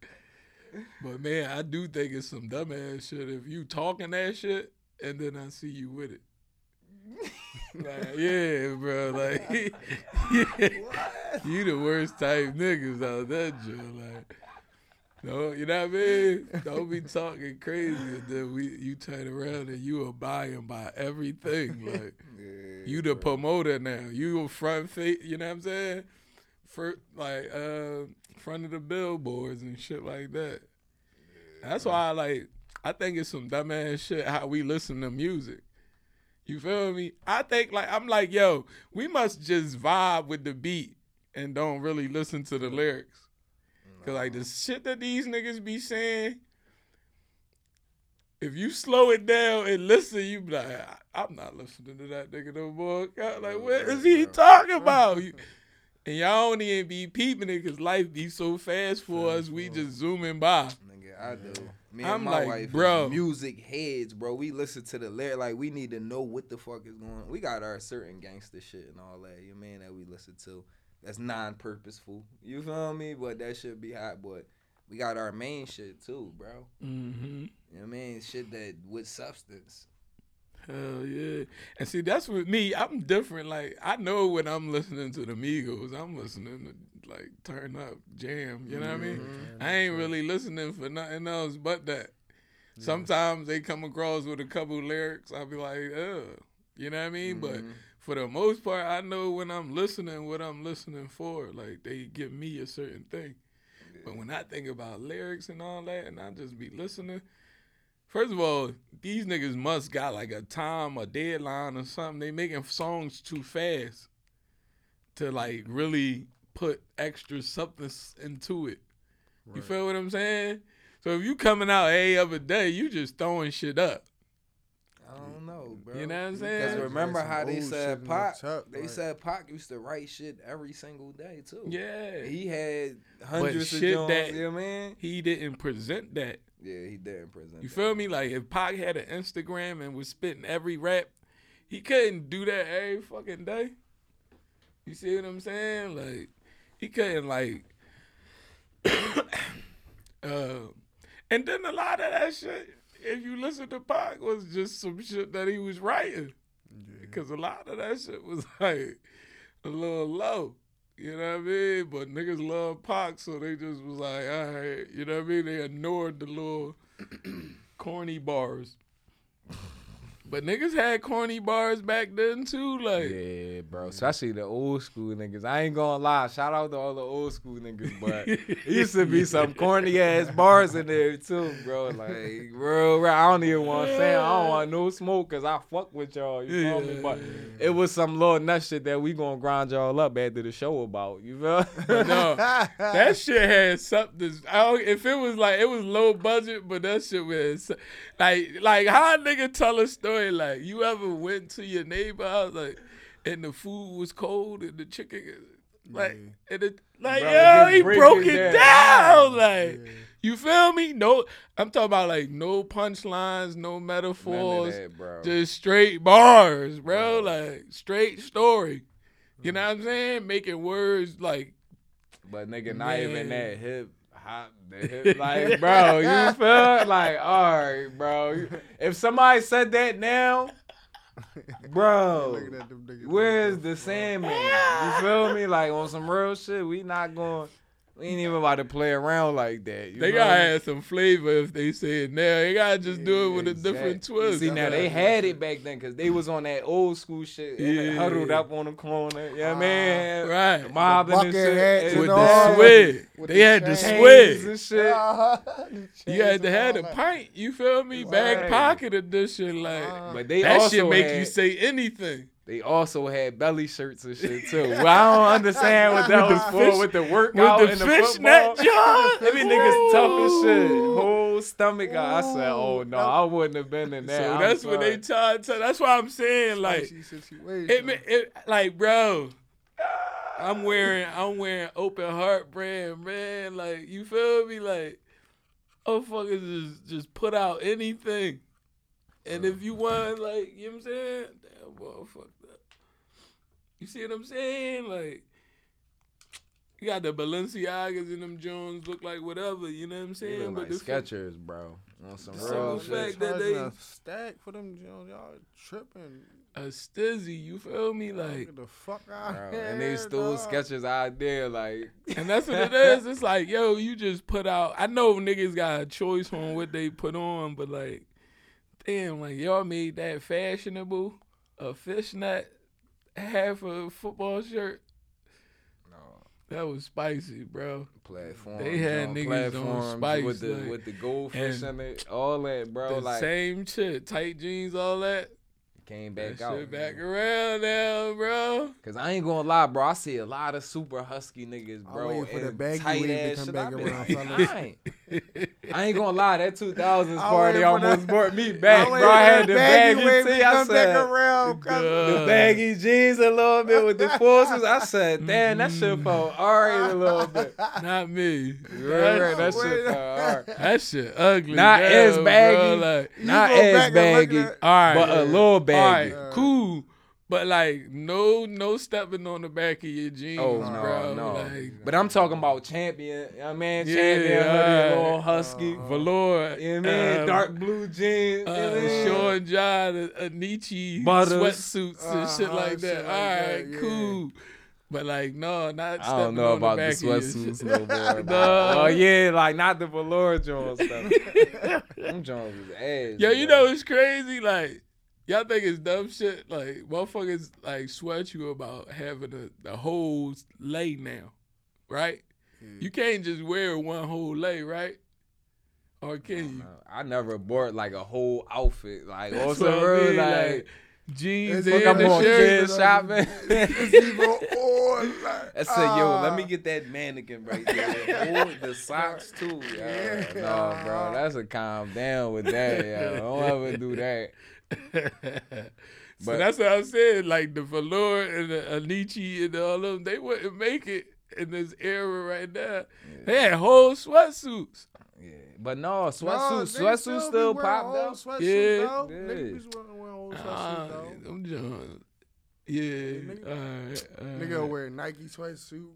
but man, I do think it's some dumbass shit. If you talking that shit and then I see you with it. like, yeah, bro. Like, yeah, you the worst type niggas out that joint. Like, no, you know what I mean? Don't be talking crazy and then we you turn around and you are buying by everything. Like you the promoter now. You a front face you know what I'm saying? For like uh front of the billboards and shit like that. That's why I like I think it's some dumbass shit how we listen to music. You feel me? I think like I'm like, yo, we must just vibe with the beat and don't really listen to the lyrics. Cause like the shit that these niggas be saying, if you slow it down and listen, you be like, I'm not listening to that nigga no more. God, Like, what is he talking about? And y'all don't even be peeping it because life be so fast for us. We just zooming by. Nigga, I do. Me I'm and my like, wife, bro. music heads, bro. We listen to the lyric, like we need to know what the fuck is going. on. We got our certain gangster shit and all that. You man that we listen to, that's non-purposeful. You feel me? But that should be hot. But we got our main shit too, bro. Mm-hmm. You know what I mean? Shit that with substance. Hell yeah. And see, that's with me. I'm different. Like, I know when I'm listening to the Migos, I'm listening to, like, turn up, jam. You know what I mean? I ain't really listening for nothing else but that. Sometimes they come across with a couple lyrics, I'll be like, ugh. You know what I mean? But Mhm. for the most part, I know when I'm listening what I'm listening for. Like, they give me a certain thing. But when I think about lyrics and all that, and I just be listening, first of all, these niggas must got like a time, a deadline, or something. They making songs too fast to like really put extra substance into it. You feel what I'm saying? So if you coming out every other day, you just throwing shit up. I don't know, bro. You know what I'm saying? Because remember how they said in the Pac? They like- said Pac used to write shit every single day too. Yeah. He had hundreds of shit joints, that- you know what I mean? He didn't present that. Yeah, he did in prison. You feel me? Like if Pac had an Instagram and was spitting every rap, he couldn't do that every fucking day. You see what I'm saying? Like he couldn't like uh and then a lot of that shit, if you listen to Pac, was just some shit that he was writing. Because a lot of that shit was like a little low. You know what I mean? But niggas love Pac, so they just was like, all right. You know what I mean? They ignored the little corny bars. But niggas had corny bars back then too. Like, Yeah, bro. Especially the old school niggas. I ain't gonna lie. Shout out to all the old school niggas, but it used to be some corny ass bars in there too, bro. Like, bro, bro, I don't even want to say I don't want no smoke because I fuck with y'all. You feel me? But it was some little nut shit that we gonna grind y'all up after the show about. You feel? No, that shit had something. I don't, if it was like it was low budget, but that shit was like like how a nigga tell a story like you ever went to your neighbor house like and the food was cold and the chicken like and it like Bro, yo he broke it it down. down like you feel me? No I'm talking about like no punchlines no metaphors that, bro. just straight bars bro like straight story. You know mm. what I'm saying? Making words like But nigga, not even that hip Like, bro, you feel like, all right, bro. If somebody said that now, bro, Looking at them niggas where's the Sandman? You feel me? Like on some real shit, we not going. We ain't even about to play around like that. You They feel gotta me? add some flavor if they say it now. They gotta just do it with a different twist. See now they had it back then because they was on that old school shit, and they Yeah. huddled up on the corner. You know what I mean? Ah, right Mobbing and bucket shit. hats with and the all. swig. With They the had the chains. Chains swig. and shit. You had to have the pint. You feel me? Back pocket edition, like uh-huh. But they that also shit make had, you say anything. They also had belly shirts and shit too. Well, I don't understand what that was for with the workout With and the the fishnet football. They be niggas tough as shit. Whole stomach. out. I said, oh no, I wouldn't have been in that. So I'm that's what they sorry. try to. That's why I'm saying like it, it like bro. I'm wearing I'm wearing open heart brand man. Like you feel me? Like motherfuckers just just put out anything. And if you want like you know what I'm saying, damn that. You see what I'm saying? Like, you got the Balenciagas and them Jones look like whatever. You know what I'm They saying? look like the fa- Skechers, bro. On some The real shit. fact that they- a stack for them Jones, y'all tripping. a stizzy, you feel me? Like, Get the fuck out Bro, here, and they stole dog. Skechers out there, like and that's what it is. It's like, yo, you just put out. I know niggas got a choice on what they put on, but like, damn, like y'all made that fashionable. A fishnet, half a football shirt. no That was spicy, bro. platform. They had John, niggas on platforms with the like- with the goldfish and in it, all that, bro. the like same shit, tight jeans, all that. came That back out. shit back around now, bro. Cause I ain't gonna lie, bro. I see a lot of super husky niggas, I'm bro. waiting for the baggy tight wave to ass come shit. back I be around, like, fellas. I ain't, gonna lie, that 2000s party almost brought me back, I'm bro. I had the the baggy wave tee. I come back said, around. cuz- Duh. the baggy jeans a little bit with the forces. I said, damn, that shit Mm-hmm. felt alright a little bit. Not me. Right, right, that That, shit felt alright. that shit ugly. Not now, as bro, baggy. Like, Not as back and look baggy, at- all right, but a little baggy. All right, cool. But like, no, no stepping on the back of your jeans, Oh no, bro. no. Like, but I'm talking about champion. I mean, Yeah, champion alright. little husky. velour. you know what I mean? um, Dark blue jeans. Uh, you know what I mean? Sean John, a, a Nietzsche sweatsuits and shit Uh-huh, like shit that. like All that, right, yeah. no, But like, no, not I stepping don't know on about the, the back of your sweatsuits no more. Nah. Oh yeah, like not the velour Jones stuff. Them Jones was ass. Yo, you know it's crazy. Like, y'all think it's dumb shit. Like, motherfuckers like sweat you about having a, the whole lay now, right? You can't just wear one whole lay, right? Or can you? I never bought like a whole outfit. Like That's also what I mean, like. jeans and I'm shirt. kid shopping. It's either or. Like, I said, yo, let me ah. get that mannequin right there. Oh, the socks too. Yeah. Yeah. No, bro, that's a calm down with that. Yo. Don't ever do that. so But- that's what I'm saying. Like the velour and the Anichi and all of them, they wouldn't make it in this era right now. They had whole sweatsuits. Yeah. But no, No, sweatsuits, they sweatsuits be still wearing popped up. Sweatsuits, Yeah. though. Yeah. Niggas wearing old sweatsuits, Ah, though. them John. Yeah. nigga- alright, Nigga alright. wear Nike sweatsuit.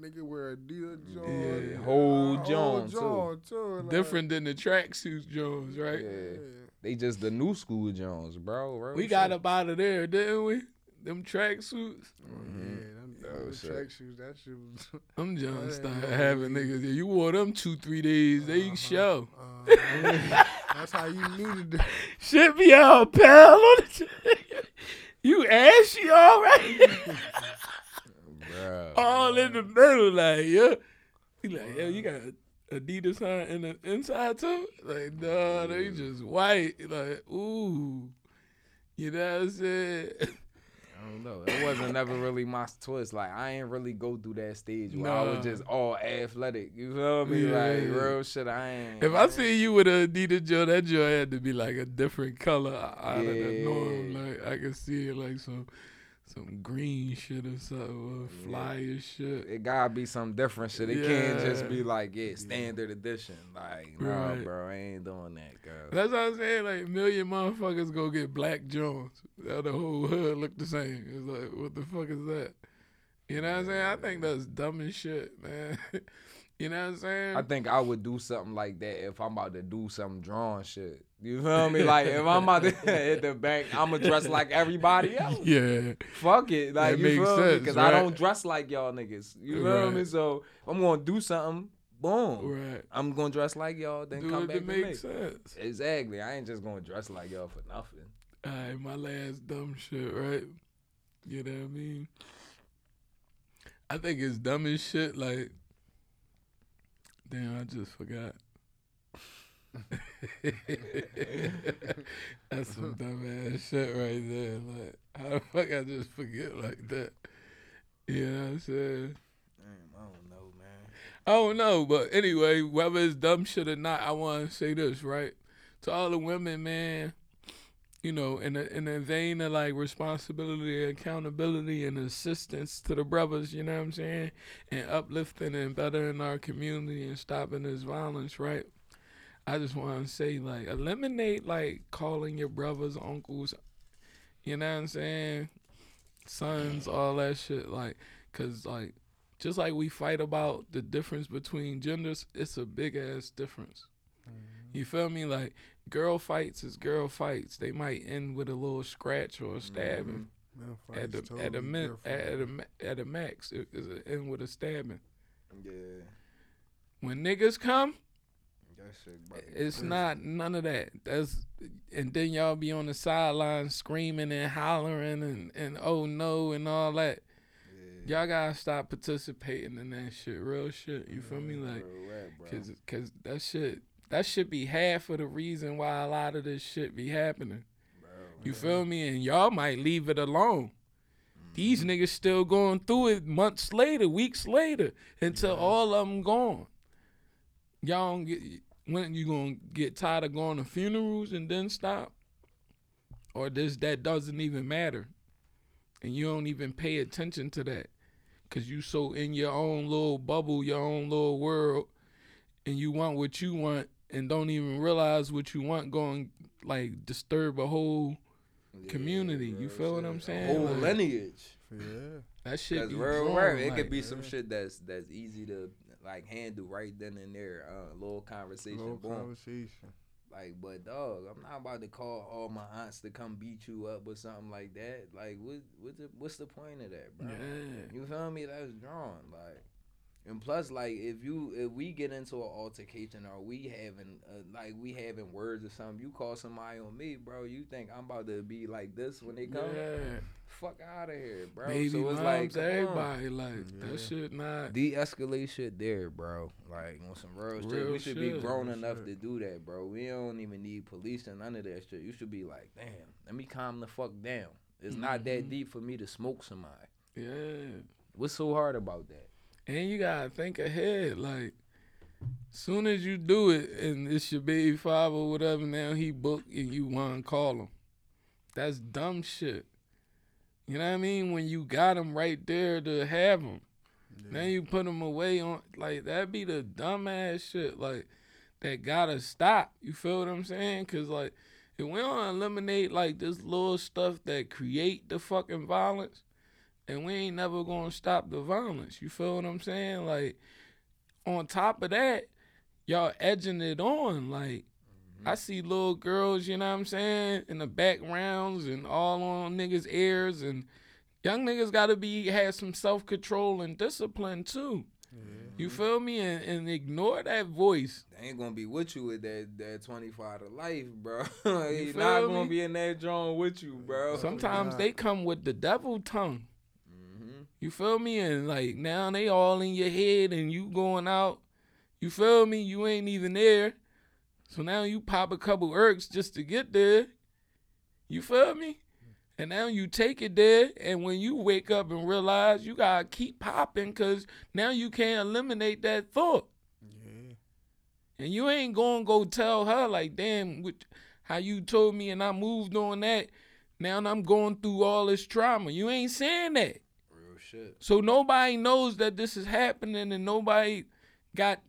Nigga wear Adidas Yeah. Whole uh, John, too. John, too. like- Different than the tracksuit Jones, right? Yeah. Yeah. They just the new school Jones, bro. Real We got shit. up out of there, didn't we? Them tracksuits. Yeah, them, Oh, them shit. track shoes, that shit was. Them Johns Yeah, started yeah, having niggas. Yeah, you wore them two, three days. They Uh-huh. show. Uh, that's how you needed it. Shit be all pale on the You ashy all right? Bro. all in the middle, like, yeah. He like, yo, you got Adidas on in the inside too? Like, no, they just white. Like, ooh. You know what I'm saying? I don't know. It wasn't never really my twist. Like I ain't really go through that stage where I was just all athletic. You feel me? Like real shit. I ain't. If I see you with a Adidas Joe, that Joe had to be like a different color out of the Yeah. norm. Like I can see it like some some green shit or something, or fly as shit. it gotta be some different shit. It can't just be like yeah, standard edition. Like no, Right. bro, I ain't doing that, girl. That's what I'm saying. Like million motherfuckers go get black Jones. Now the whole hood look the same. It's like, what the fuck is that? You know what I'm saying? I think that's dumb as shit, man. you know what I'm saying? I think I would do something like that if I'm about to do some drawing shit. You feel me? Like if I'm about to hit the bank, I'ma dress like everybody else. yeah. Fuck it. Like That you makes feel me? sense, Because right? I don't dress like y'all niggas. You feel me? Right. So if I'm gonna do something, boom. Right. I'm gonna dress like y'all, then Do come back to to make me. sense. Exactly. I ain't just gonna dress like y'all for nothing. All right, my last dumb shit, right? You know what I mean? I think it's dumb as shit. Like, damn, I just forgot. That's some dumb ass shit right there. Like, how the fuck I just forget like that? You know what I'm saying? Damn, I don't know, man. I don't know, but anyway, whether it's dumb shit or not, I want to say this right to all the women, man. You know, in the in the vein of like responsibility, accountability, and assistance to the brothers. You know what I'm saying, and uplifting and bettering our community and stopping this violence. Right. I just want to say like eliminate like calling your brothers uncles. You know what I'm saying? sons, all that shit. Like, cause like, just like we fight about the difference between genders, it's a big ass difference. Mm-hmm. You feel me? Like, girl fights is girl fights. They might end with a little scratch or a mm-hmm. stabbing. Man, At the fights at a min, at a at a max, it is a end with a stabbing. Yeah, When niggas come, that shit. Bro. It's not none of that. That's and then y'all be on the sideline screaming and hollering and, and oh no and all that. Yeah. Y'all gotta stop participating in that shit. Real shit. You feel me? Like, Real rap, bro. cause, cause that shit that should be half of the reason why a lot of this shit be happening. Bro, You feel me? And y'all might leave it alone. These mm-hmm. niggas still going through it months later, weeks later, until all of them gone. Y'all don't get when you gonna get tired of going to funerals and then stop, or this that doesn't even matter, and you don't even pay attention to that, cause you so in your own little bubble, your own little world, and you want what you want, and don't even realize what you want going like disturb a whole Yeah, community. You real feel what. I'm A saying? Whole Like- lineage. Yeah. that shit That's be real drawn, rap. It like, could be some shit that's that's easy to like handle right then and there. Uh, little conversation, Little boom. conversation. Like, but dog, I'm not about to call all my aunts to come beat you up or something like that. Like, what what's the what's the point of that, bro? Yeah. You feel me? That's drawn. Like, and plus, like, if you if we get into an altercation or we having uh, like we having words or something, you call somebody on me, bro. You think I'm about to be like this when they come? Yeah. Fuck out of here, bro. Baby so it's moms, like come on. everybody, like Yeah. that shit not. De-escalate shit there, bro. Like on some real, shit. We should be grown Real enough shit. to do that, bro. We don't even need police and none of that shit. You should be like, damn, let me calm the fuck down. It's not that Mhm. deep for me to smoke somebody. Yeah. What's so hard about that? And you gotta think ahead. Like, soon as you do it, and it's your baby father or whatever, now he booked and you wanna call him. That's dumb shit. You know what I mean? When you got him right there to have him. Now you put him away on like that be the dumbass shit like that gotta stop. You feel what I'm saying? Cause like if we don't eliminate like this little stuff that create the fucking violence, and we ain't never gonna stop the violence. You feel what I'm saying? Like on top of that, y'all edging it on. Like mm-hmm. I see little girls, you know what I'm saying, in the backgrounds and all on niggas' ears and young niggas gotta be have some self control and discipline too. Mm-hmm. You feel me? And, and ignore that voice. They ain't gonna be with you with that that 25 to life, bro. You He feel not gonna be in that drawing with you, bro. Sometimes they come with the devil tongue. You feel me? And like now they all in your head and you going out. You feel me? You ain't even there. So now you pop a couple irks just to get there. You feel me? And now you take it there, and when you wake up and realize you gotta keep popping, cause now you can't eliminate that thought, Yeah. and you ain't gonna go tell her like, "Damn, what, how you told me," and I moved on that. Now I'm going through all this trauma. You ain't saying that. Shit. So nobody knows that this is happening and nobody got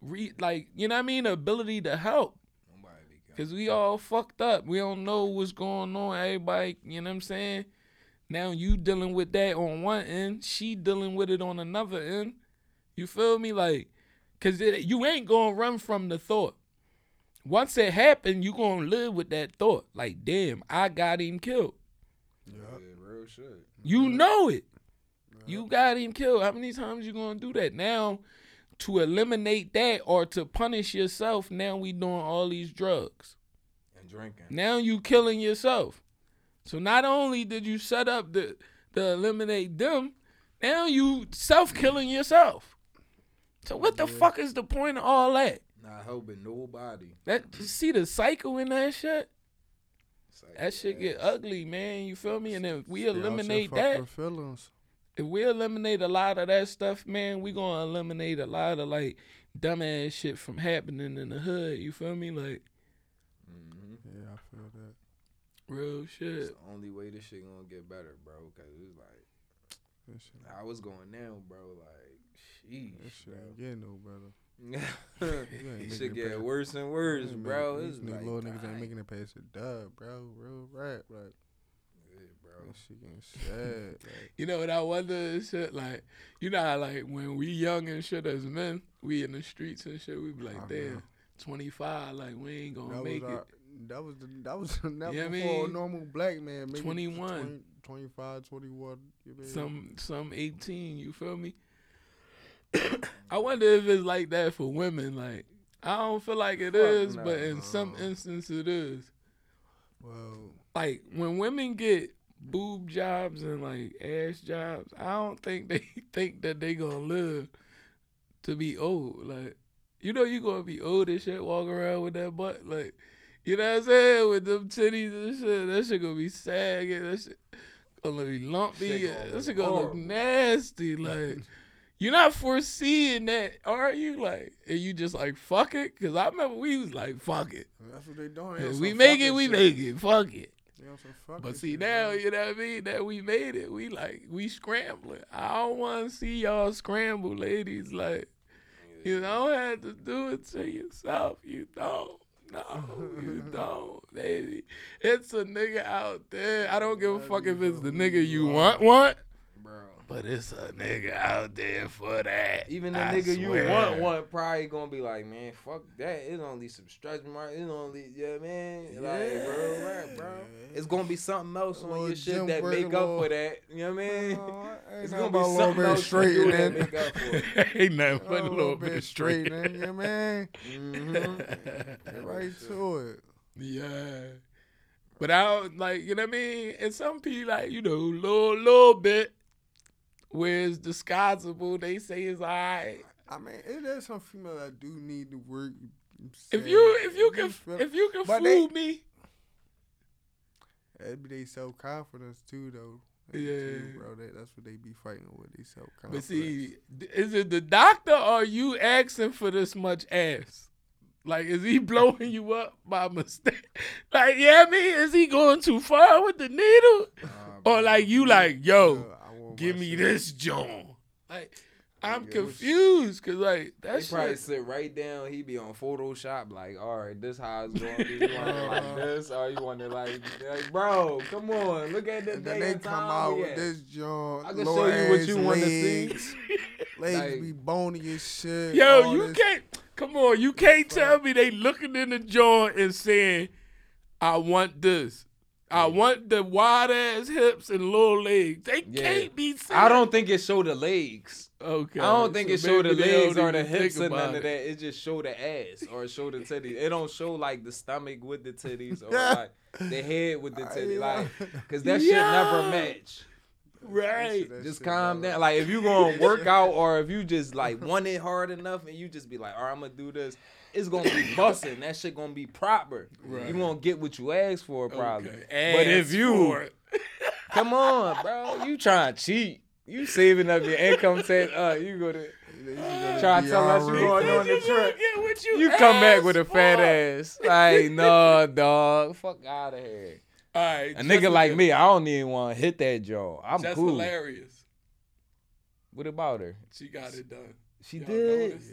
re- like, you know what I mean, ability to help. Nobody. Cause we all fucked up. We don't know what's going on. Everybody, you know what I'm saying? Now you dealing with that on one end, she dealing with it on another end. You feel me? Like, cause it, you ain't gonna run from the thought. Once it happened, you gonna live with that thought. Like, damn, I got him killed. Yeah. Yeah, real shit. You mm-hmm. know it. You got him killed. How many times you gonna do that? Now, to eliminate that or to punish yourself, now we doing all these drugs. And drinking. Now you killing yourself. So not only did you set up the to eliminate them, now you self killing yourself. So what the fuck is the point of all that? Not helping nobody. That you see the cycle in that shit. Like, That shit get ugly, man. You feel me? And if we Stay out your eliminate that, Feelings. If we eliminate a lot of that stuff, man, we gonna eliminate a lot of like dumbass shit from happening in the hood. You feel me? Like Mhm. Yeah, I feel that. real It's shit. the only way this shit gonna get better, bro. Cause it's like I was going now, bro. Like, sheesh, that shit ain't bro. getting no better. it ain't making should it get better. worse and worse, bro. making- It's These new like, little niggas ain't making it past the dub, bro. Real rap, like Yeah, bro. That shit getting sad. Like, You know what I wonder and shit? Like, you know how like when we young and shit as men, we in the streets and shit, we be like, Uh-huh. damn, twenty five, like we ain't gonna that make it. our, that was the that was that Yeah, I before mean, a normal black man. Maybe 21. 20, 25, 21. You know? some some eighteen, you feel me? I wonder if it's like that for women. Like, I don't feel like it Fuck is, no. but in some instances it is. Well, Like when women get boob jobs and like ass jobs, I don't think they think that they gonna live to be old. Like, you know, you gonna be old and shit, walk around with that butt, like, you know what I'm saying, with them titties and shit. That shit gonna be sagging. That shit gonna be lumpy. Shit gonna that shit gonna look nasty. Like, you're not foreseeing that, are you? Like, and you just like fuck it? Cause I remember we was like fuck it. that's what they doing. We make it, we shit. make it. Fuck it. They on some fucking But see now, bro. you know what I mean? That we made it. We like we scrambling. I don't want to see y'all scramble, ladies. Like you don't have to do it to yourself. You don't. No, you don't, baby. It's a nigga out there. I don't give a fuck if it's the nigga you want, want. bro. But it's a nigga out there for that. Even the I nigga you swear. want one probably gonna be like, man, fuck that. It's only some stretch marks. It's only yeah, man. Like, bro, right, bro. It's gonna be something else on Little your shit that make up little- for that. You know what I mean? Oh, It's gonna be little something else you do that make up for it. Ain't nothing but a little bit bit straight. straightening, yeah, man. Mhm. Get right to it. Yeah. But I don't like, you know what I mean? And some people like, you know, little little bit where it's disguisable, they say it's alright. I mean, it is some female that do need to work. If you if you can if you can But fool they- me, That'd be they self confidence too, though. Yeah. too, bro. That, that's what they be fighting with. They self confidence. but see, is it the doctor or you asking for this much ass? Like, is he blowing you up by mistake? Like, yeah, I mean, is he going too far with the needle? Or like you like, yo, give me this joint. Like, I'm confused because like They that probably shit. sit right down. He be on Photoshop, like, all right, this how it's going. Do you want it like this, or you want it like, like, bro, come on, look at the And then day they and come time out with at. this joint. I can low show you what you want to see. legs, Legs Like- be bony as shit. Yo, you this- can't. Come on, you can't tell me they looking in the joint and saying, "I want this." I want the wide ass hips and little legs. They Yeah. can't be. Saying, I don't think it show the legs. Okay. I don't think so it show the legs or the hips or none about of that. It just show the ass or show the titties. It don't show like the stomach with the titties or like the head with the titties. Like, cause that shit never Yeah. match. Right. That Just shit calm down. Like if you gonna work out or if you just like want it hard enough and you just be like, all right, I'm gonna do this. It's gonna be busting. That shit gonna be proper. Right. You gonna get what you asked for, probably. Okay. But if you come on, bro, you trying to cheat. You saving up your income tax. Uh, you go to gonna Try to tell us you going on the You trip. you You come back with a fat for. ass. Like, no, dog. Fuck out of here. All right. A nigga like me, I don't even want to hit that jaw. I'm That's cool. hilarious. What about her? She got it done. She Y'all did. notice?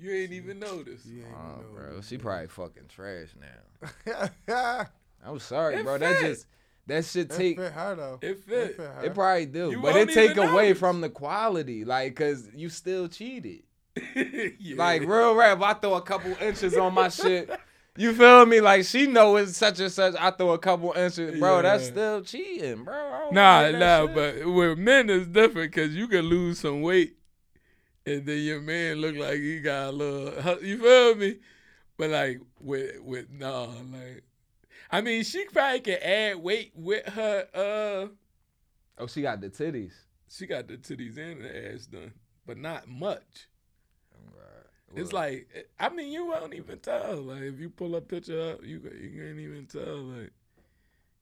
You ain't even noticed. You ain't Oh, know. bro, she probably fucking trash now. I'm sorry, It bro. That just that shit take. fit her though. It That fit. fit. It probably do, You but it take away notice. from the quality, like, cause you still cheated. Yeah. Like real rap, I throw a couple inches on my shit. You feel me? Like she know it's such and such. I throw a couple inches, bro. That's still cheating, bro. Nah, nah, shit. but with men it's different because you can lose some weight, and then your man look like he got a little. You feel me? But like with with nah, like I mean, she probably can add weight with her. Uh, oh, she got the titties. she got the titties and the ass done, but not much. Right. It's like I mean, you won't even tell. Like if you pull a picture up, you you can't even tell. Like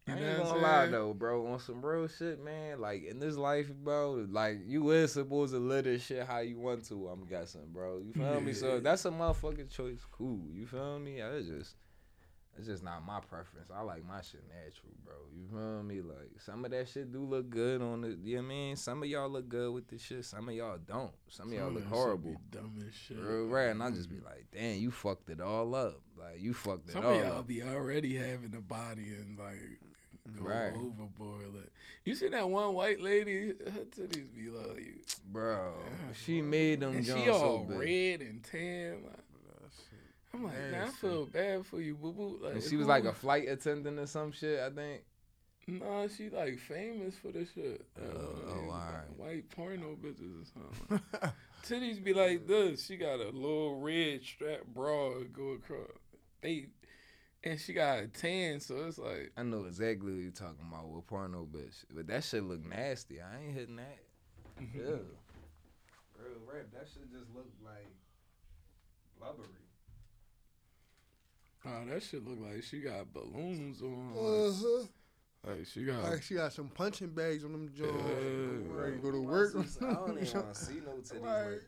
you I ain't gonna lie though, bro. On some real shit, man. Like in this life, bro. Like you is supposed to live this shit how you want to. I'm guessing, bro. You feel me? So if that's a motherfucking choice. Cool. You feel me? It's just, it's just not my preference. I like my shit natural, bro. You feel me? Like some of that shit do look good on the. You know what I mean? Some of y'all look good with this shit. Some of y'all don't. Some of y'all Some look of that shit horrible. Dumb as shit. Real rare, and I just be like, damn, you fucked it all up. Like you fucked it Some all of y'all up. be already having a body and like go Right. overboard. Like, you see that one white lady? Her titties be like, you- Bro, Yeah, she bro. made them and she all so big. red and tan. Like, I'm like, man, I feel bad for you, boo boo. Like, And she was like a flight attendant or some shit, I think. Nah, she like famous for this shit. Uh, oh, like. White porno bitches or something. Titties be like this. She got a little red strap bra go across. They and she got a tan, so it's like I know exactly what you're talking about with porno bitch. But that shit look nasty. I ain't hitting that. Yeah. Real rap, that shit just look like blubbery. oh, that shit look like she got balloons on. Uh-huh. Like, like she got Like she got some punching bags on them jaws. Yeah. ready to go to work. I don't even want to see no titties Like- like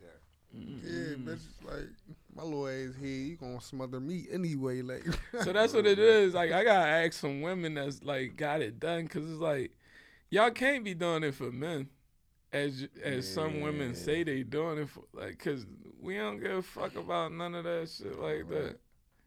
that. Yeah, bitch. Like my little ass here, you gonna smother me anyway. Like So that's what it is. Like I gotta ask some women that's like got it done, cause it's like y'all can't be doing it for men, as as some women say they doing it for. Like, cause we don't give a fuck about none of that shit like that.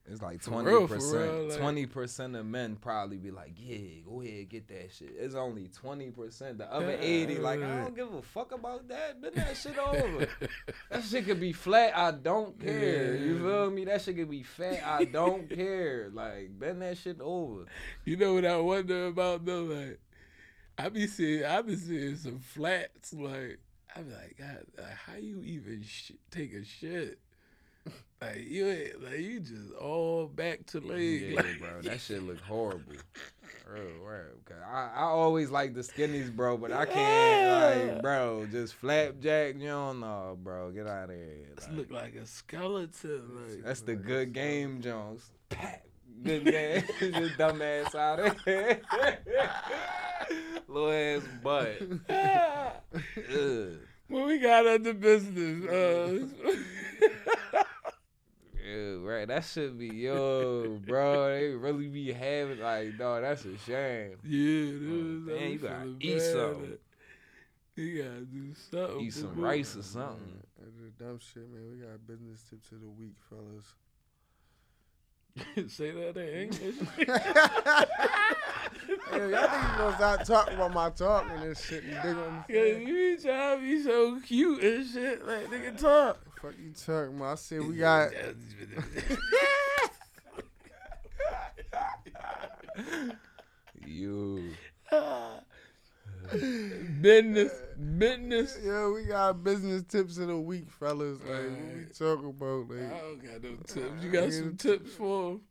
It's like twenty real, for real, percent. Twenty percent of men probably be like, "Yeah, go ahead, get that shit." It's only twenty percent. The other eighty, like, I don't give a fuck about that. Been that shit over. that shit could be flat. I don't care. You feel me? That shit could be fat. I don't care. Like, been that shit over. You know what I wonder about though? Like, I be seeing, I be seeing some flats. Like, I be like, God, like, how you even sh- take a shit? Like you, ain't- like you just all back to leg. Yeah, like, bro. That shit look horrible. Real, real. 'Cause I, I always like the skinnies, bro, but I can't, Yeah. like, bro, just flapjack. You don't know, bro. Get out of here. This Like, look like a skeleton. Like, that's the good game, Jones. Good game. just dumbass out of here. Little ass butt. What we got under business? Uh, Yeah, right. That should be yo, bro. They really be having like, dog. That's a shame. yeah, it mm, is. man, you gotta eat bad something. You gotta do something. Eat some boo-boo. rice or something. Mm, that's dumb shit, man. We got business tips of the week, fellas. Say that in English. Hey, y'all niggas gonna stop talking about my talk and this shit. You dig what I'm Cause you be trying to be so cute and shit. Like nigga talk. Fuck you talking about? I said we got. You. business, business. Yeah, we got business tips of the week, fellas. Like, what we Alright. talking about? I don't got no tips. You got some Yeah. tips for 'em?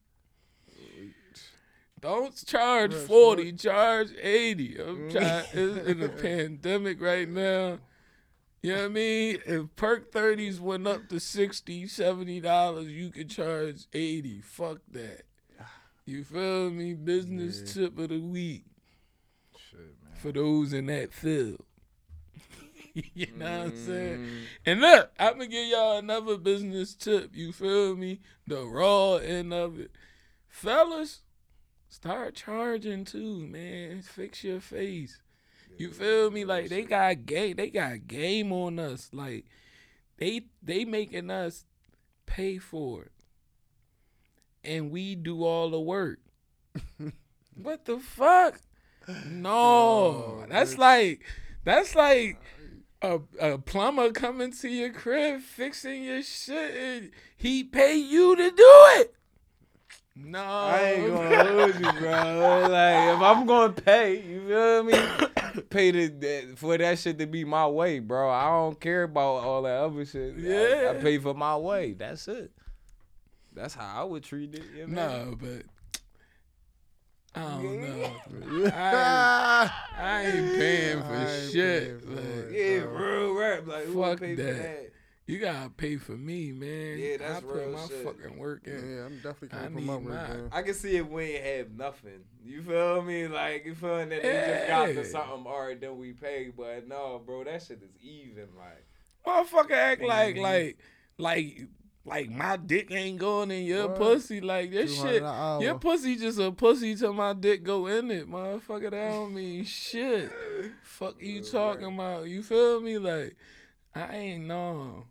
Don't charge 40, charge 80. I'm Mm. trying, it's in a pandemic right now. You know what I mean? If perk 30s went up to 60 $70, you could charge 80 Fuck that. You feel me? Business tip of the week Shit, man. for those in that field. you know what I'm saying? Mm, And look, I'm gonna give y'all another business tip. You feel me? The raw end of it, fellas. Start charging too, man. Fix your face. You feel me? Like they got game, they got game on us. Like they they making us pay for it, and we do all the work. what the fuck? No, No, that's like that's like a, a plumber coming to your crib fixing your shit and he pay you to do it. No, I ain't gonna lose you, bro. Like if I'm gonna pay, you feel me? pay the, for that shit to be my way, bro. I don't care about all that other shit. I- I, pay for my way. That's it. That's how I would treat it. You know? no, but I don't know. yeah. I ain't paying for I ain't shit. paying for Like, it. Yeah, real rap. Like who would Fuck for that. that? You gotta pay for me, man. Yeah, that's I put real my shit. fucking work in. Yeah, I'm definitely I gonna need come up with it. I can see if we ain't have nothing. You feel me? Like you feel that they just got Yeah. the something alright, then we pay. But no, bro, that shit is even. Like Motherfucker act like Mhm. like like like my dick ain't going in your What? pussy. Like this shit. Your pussy just a pussy till my dick go in it, motherfucker. That don't mean shit. Fuck you talking about? You feel me? Like I ain't know.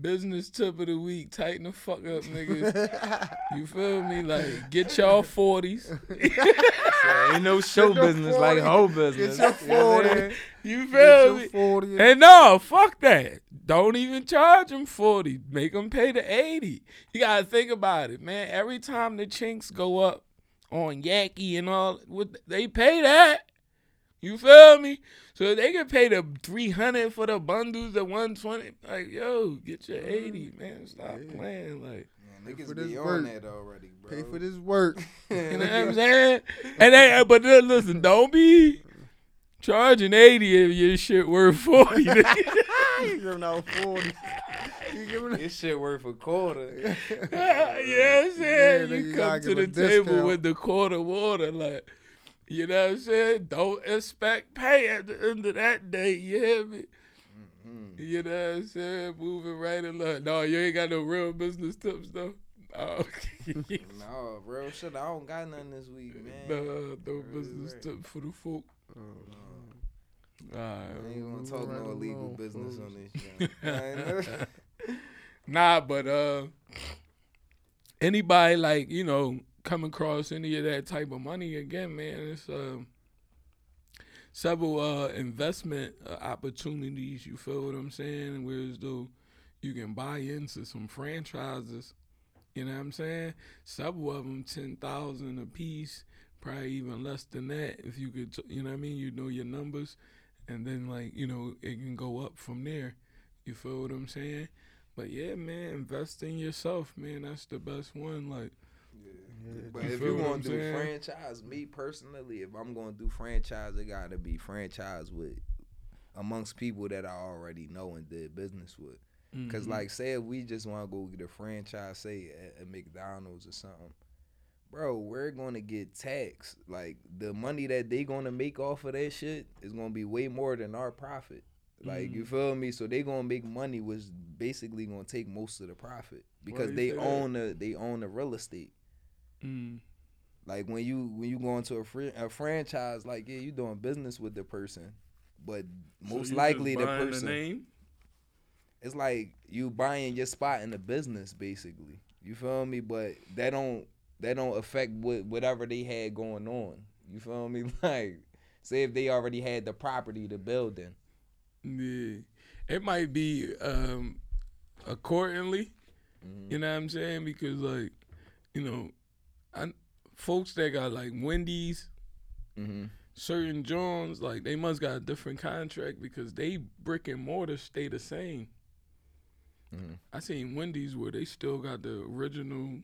Business tip of the week. Tighten the fuck up, niggas. you feel me? Like get y'all forties. So ain't no show Get your business like 40. hoe business. your You know what 40. saying? You Get feel your me? 40. And no, fuck that. Don't even charge them 40. Make them pay the 80. You got to think about it, man. Every time the chinks go up on Yankee and all, what they pay that. You feel me? So they can pay the 300 for the bundles, the 120. Like, yo, get your mm-hmm. 80, man. Stop Yeah. playing. Like, Man, for niggas this be work. on that already, bro. Pay for this work. you know what I'm saying? And they, uh, but then, listen, don't be charging 80 if your shit worth 40. you giving out 40. You giving. This shit worth a quarter. yeah, I'm saying? Yeah, you you come gotta the table discount. with the quarter water, like, you know what I'm saying? Don't expect pay at the end of that day, you hear me? Mhm. You know what I'm saying? Moving right along. No, you ain't got no real business tips, though? Oh. No, real shit. I don't got nothing this week, man. no, no Right, business right. tips for the folk. No. All I ain't gonna talk right no illegal business folks. on this ain't- Nah, but uh anybody like, you know, come across any of that type of money again, man, it's um several uh investment uh, opportunities, you feel what I'm saying? Whereas though you can buy into some franchises, you know what I'm saying? Several of them 10,000 a piece, probably even less than that if you could, you know what I mean? You know your numbers and then like, you know, it can go up from there. You feel what I'm saying? But yeah, man, invest in yourself, man. That's the best one. Like, But You if you what want to do saying? franchise, me personally, if I'm going to do franchise, it got to be franchise with amongst people that I already know and did business with. Cause mhm. like, say if we just want to go get a franchise, say at, at McDonald's or something, bro, we're gonna get taxed. Like the money that they gonna make off of that shit is gonna be way more than our profit. Like you Mhm. feel me? So they gonna make money, which basically gonna take most of the profit because they say that? own the they own the real estate. Mm. Like when you when you go into a, fr- a franchise, like yeah, you doing business with the person, but most you likely the person name. it's like you buying your spot in the business basically. You feel me? But that don't that don't affect what whatever they had going on. You feel me? Like say if they already had the property, the building. Yeah, it might be um accordingly. Mhm. You know what I'm saying? Because like, you know, I folks that got like Wendy's, Mm-hmm. certain Johns, like they must got a different contract because they brick and mortar stay the same. Mm-hmm. I seen Wendy's where they still got the original.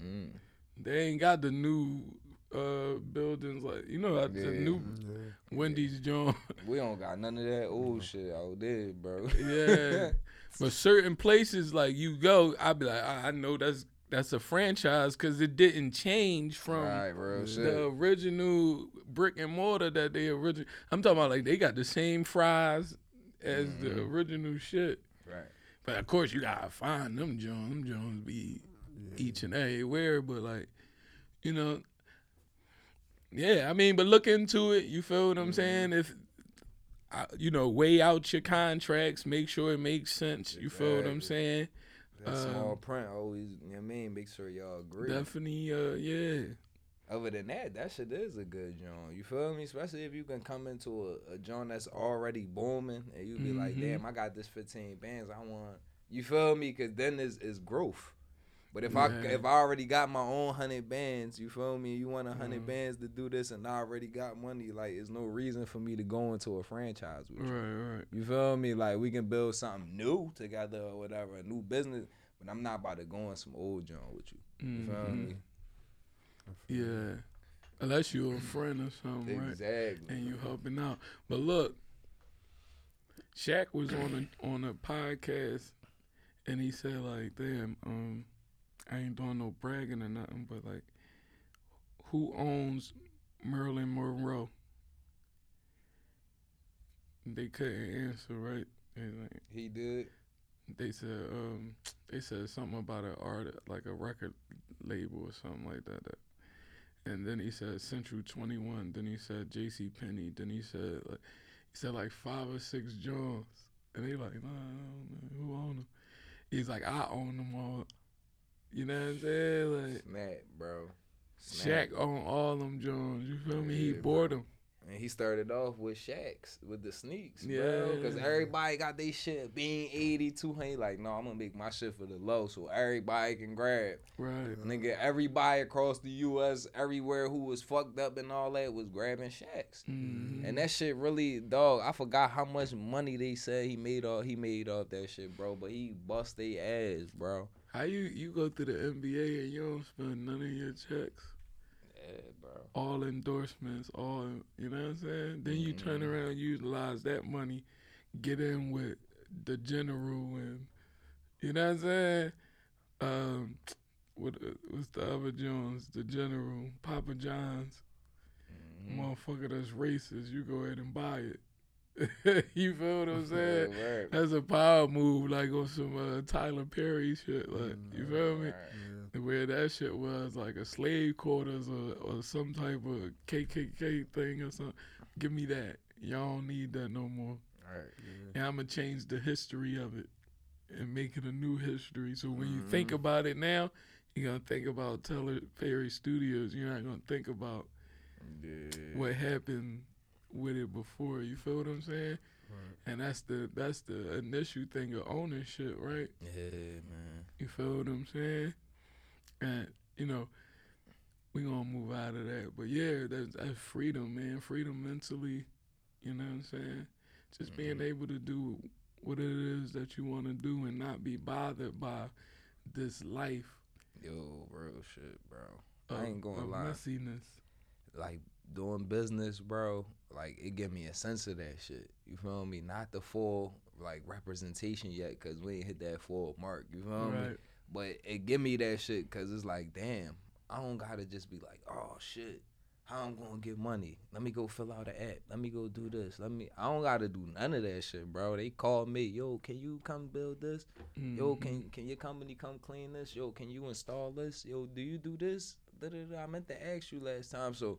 Mm. They ain't got the new uh buildings like you know the Yeah. new Wendy's John. We don't got none of that old shit out there, bro. Yeah. But certain places like you go, I'd be like, I I know that's that's a franchise because it didn't change from right, the shit. original brick and mortar that they original. I'm talking about like they got the same fries as the Mhm. original shit. Right. But of course you gotta find them Jones. Them Jones be each and everywhere. But like, you know, yeah. I mean, but look into it. You feel what I'm saying? If you know, weigh out your contracts, make sure it makes sense. You feel what I'm saying? That Um, small print always, you know what I mean? Make sure y'all agree. Definitely, uh, yeah. Other than that, that shit is a good joint. You feel me? Especially if you can come into a, a joint that's already booming and you be like, Mhm. damn, I got this 15 bands. I want, you feel me? Because then it's, it's growth. But if I if I already got my own hundred bands, you feel me? You want a 100 Mhm. bands to do this, and I already got money. Like, there's no reason for me to go into a franchise with you. Right, right. You feel me? Like we can build something new together or whatever, a new business. But I'm not about to go in some old joint with you. You feel Mhm. me? Yeah. Unless you're a friend or something, right? Exactly. and you helping out. But look, Shaq was on a on a podcast, and he said like, "Damn, um, I ain't doing no bragging or nothing, but like, who owns Marilyn Monroe?" They couldn't answer, right? Like, He did. they said, um, they said something about an art, like a record label or something like that. that and then he said Central Twenty One. Then he said J.C. Penney. Then he said like he said like five or six Johns. And they like, nah, I don't who own them? He's like, I own them all. You know what I'm saying? Like, Snap, bro. Snap. Shaq own all them Jones. You feel me? He Yeah, bought them. And he started off with Shaqs with the sneaks, bro. Yeah. Because everybody got their shit being 80, 200. Like, no, I'm gonna make my shit for the low so everybody can grab. Right. Nigga, everybody across the US, everywhere who was fucked up and all that was grabbing Shaqs. Mhm. And that shit really, dog. I forgot how much money they said he made off. He made off that shit, bro. But he bust their ass, bro. How you you go to the NBA and you don't spend none of your checks? Yeah, bro. all endorsements, all you know what I'm saying. Then you turn Mhm. around, utilize that money, get in with the general, and you know what I'm saying. Um, what what's the other Jones? The general, Papa John's, Mhm. motherfucker that's racist. You go ahead and buy it. you feel what I'm saying? Yeah. That's a power move, like on some uh, Tyler Perry shit. Like you feel me? Right. Yeah. where that shit was like a slave quarters or, or some type of KKK thing or something. Give me that. Y'all don't need that no more. Right. Yeah. And I'm gonna change the history of it and make it a new history. So when you think Mhm. about it now, you're gonna think about Tyler Perry Studios. You're not gonna think about Yeah. what happened with it before. You feel what I'm saying? Right. And that's the that's the initial thing of ownership, right? Yeah, man. You feel what I'm saying? And you know, we gonna move out of that. But yeah, that's, that's freedom, man. Freedom mentally. You know what I'm saying? Just being Mhm. able to do what it is that you want to do and not be bothered by this life. Yo, real shit, bro. Of, I ain't gonna lie. messiness. like doing business, bro, like it give me a sense of that shit. You feel me? Not the full like representation yet, cause we ain't hit that full mark. You feel me? Right. But it give me that shit, cause it's like, damn, I don't gotta just be like, oh shit, how I'm gonna get money? Let me go fill out an app. Let me go do this. Let me. I don't gotta do none of that shit, bro. They call me, yo, can you come build this? Yo, Mhm. can can your company come clean this? Yo, can you install this? Yo, do you do this? Da-da-da. I meant to ask you last time. So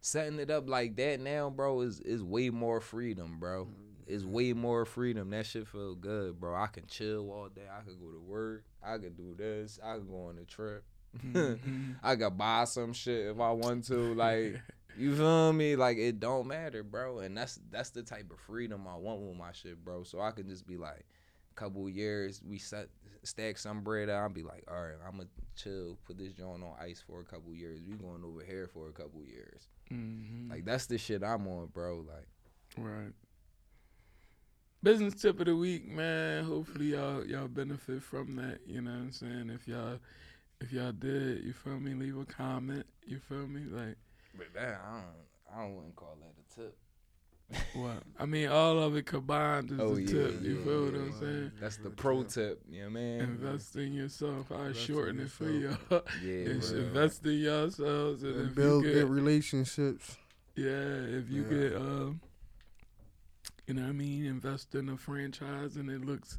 setting it up like that now, bro, is is way more freedom, bro. It's way more freedom. That shit feel good, bro. I can chill all day. I could go to work. I could do this. I could go on a trip. Mhm. I could buy some shit if I want to. Like you feel me? Like it don't matter, bro. And that's that's the type of freedom I want with my shit, bro. So I can just be like, couple years we set stack some bread out. I'll be like, all right, I'm gonna chill, put this joint on ice for a couple years. We going over here for a couple years. Mhm. Like that's the shit I'm on, bro. Like Right. Business tip of the week, man. Hopefully y'all y'all benefit from that. You know what I'm saying? If y'all if y'all did, you feel me, leave a comment. You feel me? Like but that I don't I don't wouldn't call that a tip. What? I mean all of it combined is Oh, the yeah, tip. You yeah, feel what yeah. I'm saying? That's the pro tip, you know what I mean? Invest in yourself. I Invest in shorten it for y'all. Yeah, It's invest in yourselves and, And build you good relationships. Yeah, if you Yeah. get um you know what I mean, invest in a franchise and it looks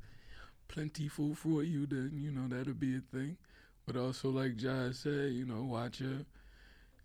plentiful for you, then you know that'll be a thing. But also like Josh said, you know, watch your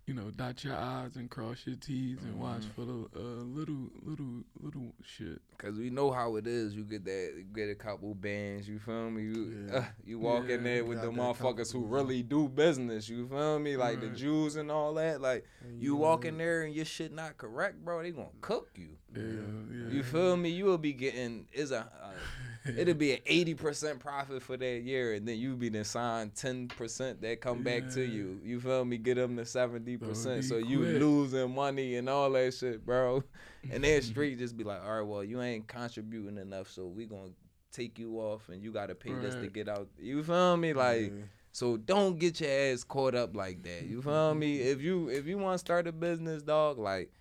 you know, dot your I's and cross your T's and watch Mhm. for the uh, little little little shit. Cause we know how it is. You get that, you get a couple bands. You feel me? You Yeah. uh, you walk in there with the motherfuckers who really do business. You feel me? Like the Jews and all that. Like And you walk in there and your shit not correct, bro. They gonna cook you. Yeah, yeah. You feel me? You will be getting is a. Uh, It'll be an eighty percent profit for that year, and then you be then signed ten percent that come back to you. You feel me? Get them to seventy percent, so you losing money and all that shit, bro. And then street just be like, all right, well, you ain't contributing enough, so we gonna take you off, and you gotta pay this to get out. You feel me? Like, yeah. so don't get your ass caught up like that. You feel me? If you if you want to start a business, dog, like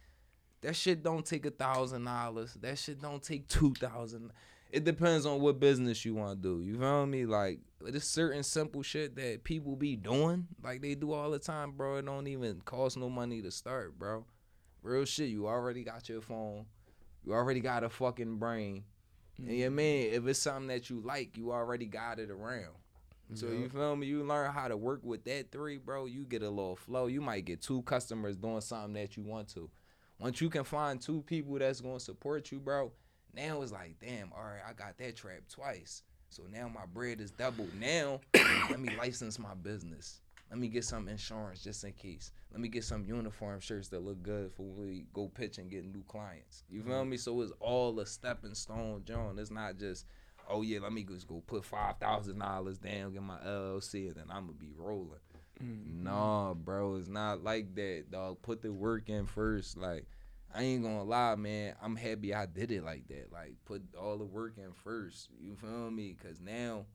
that shit don't take a thousand dollars. That shit don't take two thousand. It depends on what business you want to do. You feel me? Like there's certain simple shit that people be doing, like they do all the time, bro. It don't even cost no money to start, bro. Real shit. You already got your phone. You already got a fucking brain. And you mean if it's something that you like, you already got it around. So you Yup. feel me? You learn how to work with that three, bro. You get a little flow. You might get two customers doing something that you want to. Once you can find two people that's gonna support you, bro, Now it's like, damn, all right, I got that trap twice. So now my bread is doubled. Now let me license my business. Let me get some insurance just in case. Let me get some uniform shirts that look good for when we go pitch and get new clients. You feel me? So it's all a stepping stone, John. It's not just, oh yeah, let me just go put five thousand dollars down, get my LLC, and then I'm gonna be rolling. Mm-hmm. Nah, bro, it's not like that, dog. Put the work in first. Like, I ain't gonna lie, man. I'm happy I did it like that. Like, put all the work in first. You feel me? Cause now,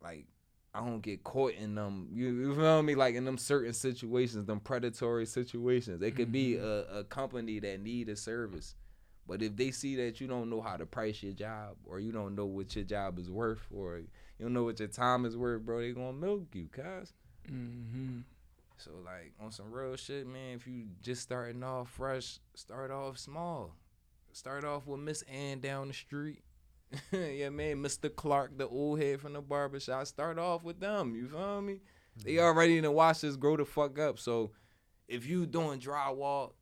like, I don't get caught in them. You, you feel me? Like in them certain situations, them predatory situations. It could be a, a company that need a service, but if they see that you don't know how to price your job, or you don't know what your job is worth, or you don't know what your time is worth, bro, they gonna milk you, cuz. Mm-hmm. So like on some real shit, man. If you just starting off fresh, start off small. Start off with Miss Ann down the street. yeah, man, Mr. Clark, the old head from the barbershop. Start off with them. You feel me? They mm-hmm. already in the watch this grow the fuck up. So if you doing drywall,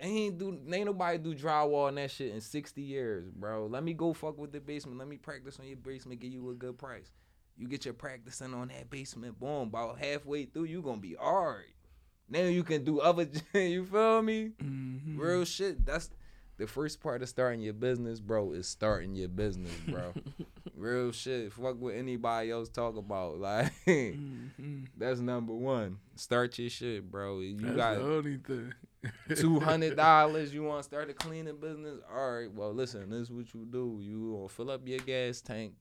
ain't do ain't nobody do drywall and that shit in 60 years, bro. Let me go fuck with the basement. Let me practice on your basement, give you a good price. You get your practicing on that basement, boom. About halfway through, you gonna be alright. Now you can do other. you feel me? Mm-hmm. Real shit. That's the first part of starting your business, bro. Is starting your business, bro. Real shit. Fuck what anybody else talk about. Like Mm-hmm. that's number one. Start your shit, bro. You That's got the only thing. two hundred dollars. You want to start a cleaning business? All right. Well, listen. This is what you do. You gonna fill up your gas tank.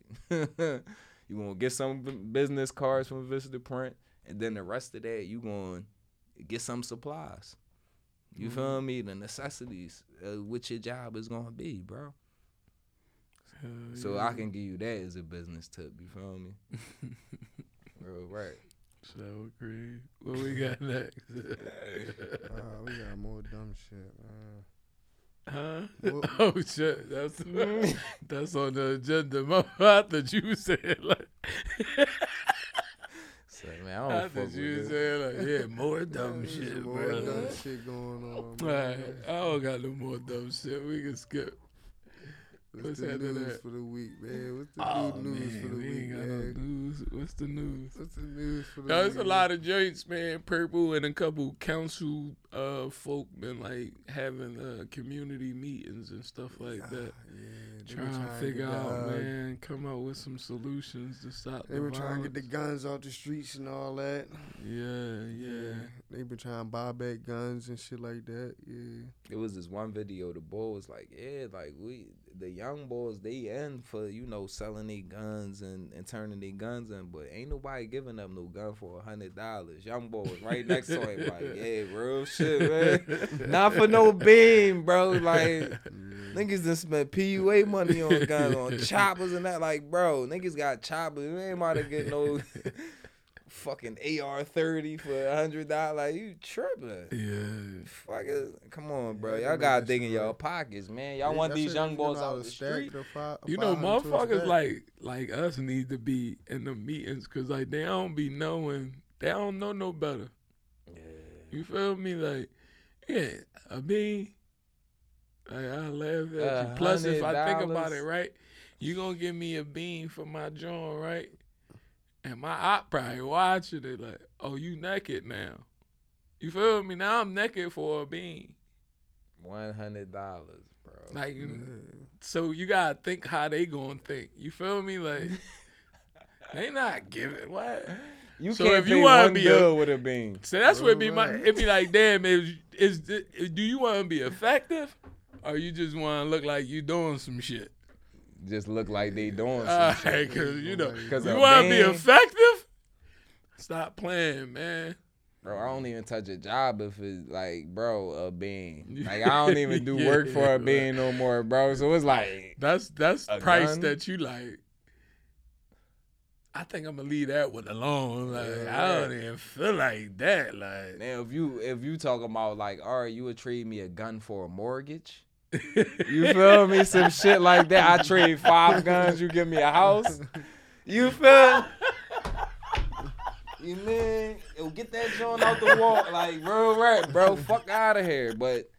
You gonna get some business cards from Vistaprint, and then the rest of that you gonna get some supplies. You feel me? The necessities, uh, what your job is gonna be, bro. Hell So yeah. I can give you that as a business tip. You feel me? Real right. So agree. What we got next? Uh, we got more dumb shit, man. Huh? What- Oh shit, that's that's on the agenda. I thought you said like, So man, I I don't thought with you said like, yeah, more dumb There's shit, more bro. dumb shit going on. All man. right, I don't got no more dumb shit. We can skip. What's What's the news that? for the week, man? What's the Oh good news man, for the we week, got man? no news. What's the news? What's the news for the week? There's a lot of joints, man. Purple and a couple council uh folk been like having uh community meetings and stuff like that. Yeah, they been Trying to figure the, out, uh, man, come up with some solutions to stop They the been trying to get the guns off the streets and all that. Yeah, yeah. They been trying to buy back guns and shit like that. Yeah. It was this one video. The boy was like, "Yeah, like we, the young boys, they in for you know selling their guns and, and turning their guns in, but ain't nobody giving up no gun for a hundred dollars." Young boy was right next to him, like, "Yeah, real shit, man. Not for no beam, bro. Like niggas done spent PUA money on guns, on choppers and that. Like, bro, niggas got choppers. We ain't about to get no." Fucking AR thirty for a hundred dollars, like you tripping? Yeah. Fuck it. Come on, bro. Yeah, Y'all gotta dig in y'all pockets, man. Y'all Yeah, want these young boys know, out to the street. the fi- You know, fire into a motherfuckers like like us need to be in the meetings because like they don't be knowing, they don't know no better. You feel me? Like, yeah, I mean, like, I laugh at you. Plus, if I think about it, right, you gonna give me a bean for my joint, right? And my op probably watching it like, oh, you naked now. You feel me? Now I'm naked for a bean. One hundred dollars, bro. Like, Yeah. so you gotta think how they gonna think. You feel me? Like, they not giving what. You so can't if you wanna be a- bill with a bean. So that's what it be my. Right. It be like, damn, is is thi- do you want to be effective, or you just want to look like you doing some shit? Just look like they doing some All shit. right, cause you know, Cause you want to be effective. Stop playing, man. Bro, I don't even touch a job if it's like, bro, a bean. Like I don't even do work for a bean no more, bro. So it's like, That's that's A price gun? that you like. I think I'm gonna leave that one alone. Like Yeah, I don't even feel like that. Like now if you if you talk about like, all right, you would trade me a gun for a mortgage. You feel me? Some shit like that. I trade five guns, you give me a house. You feel? You mean? Yo, get that joint out the wall. Like, real rap, bro. Fuck out of here. But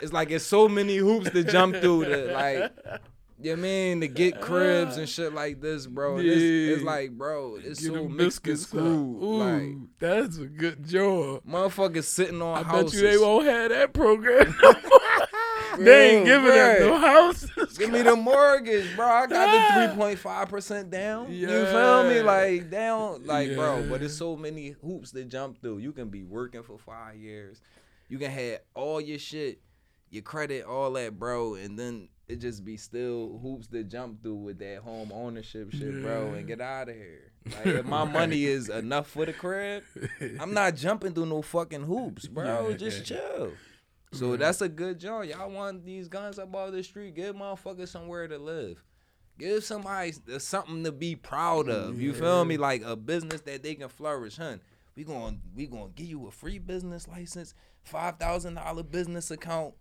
it's like it's so many hoops to jump through to like you mean to get cribs and shit like this, bro. This, it's Yeah. like, bro, it's Get so them biscuits up. Ooh, Like that's a good job. motherfuckers sitting on I houses. bet you they won't have that program. no they ain't giving them bruh. no houses. Give me the mortgage, bro. I got the three point five percent down. You feel me? Like down, like bro. But it's so many hoops to jump through. You can be working for five years. You can have all your shit, your credit, all that, bro, and then it just be still hoops to jump through with that home ownership shit, bro, and get out of here. Like if my money is enough for the crib, I'm not jumping through no fucking hoops, bro. Yeah. Just chill. So that's a good job. Y'all want these guns up off the street? Give motherfuckers somewhere to live. Give somebody uh, something to be proud of. You feel me? Like a business that they can flourish, hun. We going we gonna give you a free business license, five thousand dollar business account,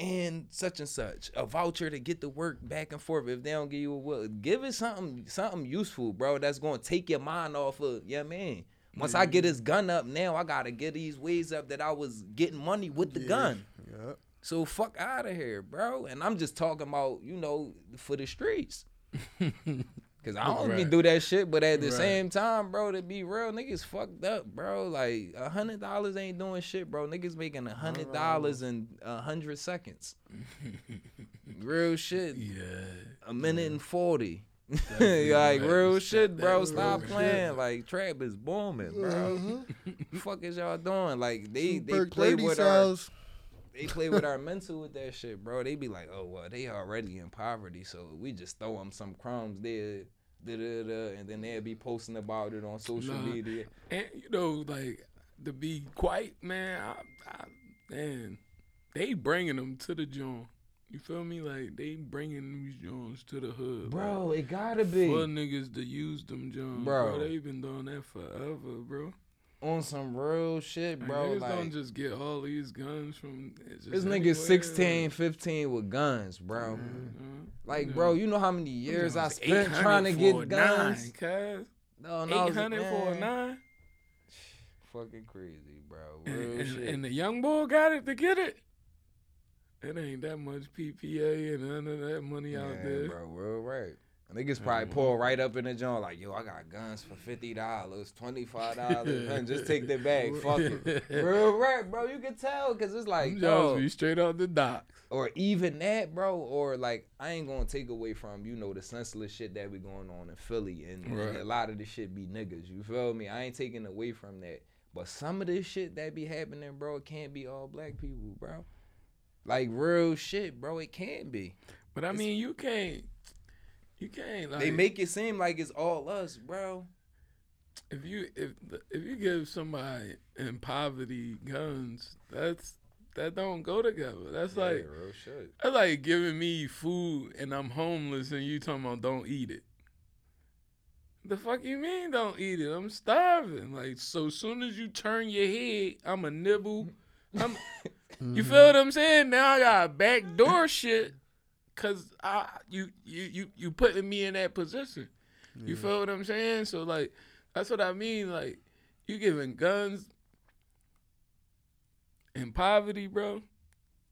and such and such. A voucher to get the work back and forth. If they don't give you a will, give it something something useful, bro. That's gonna take your mind off of yeah, man. Once I get this gun up, now I gotta get these ways up that I was getting money with the Yeah. gun. Yep. So fuck out of here, bro. And I'm just talking about, you know, for the streets. Cause I don't be do that shit, but at the Right. same time, bro, to be real, niggas fucked up, bro. Like a hundred dollars ain't doing shit, bro. Niggas making a hundred dollars in a hundred seconds. real shit. yeah. A minute and forty. Like right. real That- shit, bro. Stop playing. shit. Like trap is booming, bro. Mm-hmm. fuck is y'all doing? Like they they play 30 with our. They play with our mental with that shit, bro. They be like, oh well, they already in poverty, so we just throw them some crumbs there, da da da, and then they'll be posting about it on social Nah. media. And you know, like to be quite man, I, I, man, they bringing them to the joint. You feel me? Like they bringing these joints to the hood, Bro, it gotta be For niggas to use them joints, Bro. bro. They been doing that forever, bro. On some real shit, Like, bro. niggas Like don't just get all these guns from. just this nigga anywhere. 16, 15 with guns, bro. Uh, Like, yeah. bro, you know how many years I Joints spent trying to get a guns? Nine, cuz. No, no, Eight hundred for a nine. Fucking crazy, bro. And, Real and- shit. and the young boy got it to get it. It ain't that much PPA and none of that money out there. bro. Real right. Niggas probably mm-hmm. pull right up in the joint like, yo, I got guns for fifty dollars, twenty five dollars, just take the bag, fuck it. Real right, bro. You can tell because it's like, be straight out the docks. or even that, bro, or like I ain't gonna take away from you know the senseless shit that be going on in Philly, and, and a lot of the shit be niggas. You feel me? I ain't taking away from that, but some of this shit that be happening, bro, it can't be all black people, bro. Like real shit, bro. It can't be. But I mean, you can't. You can't. Like, They make it seem like it's all us, bro. if you if if you give somebody in poverty guns, that's that don't go together. That's like real shit. that's like giving me food and I'm homeless and you talking about don't eat it. The fuck you mean don't eat it? I'm starving. Like so soon as you turn your head, I'm a nibble. I'm you feel what I'm saying? Now I got backdoor shit cause I you you you you putting me in that position. You feel what I'm saying? So like that's what I mean. Like you giving guns in poverty, bro.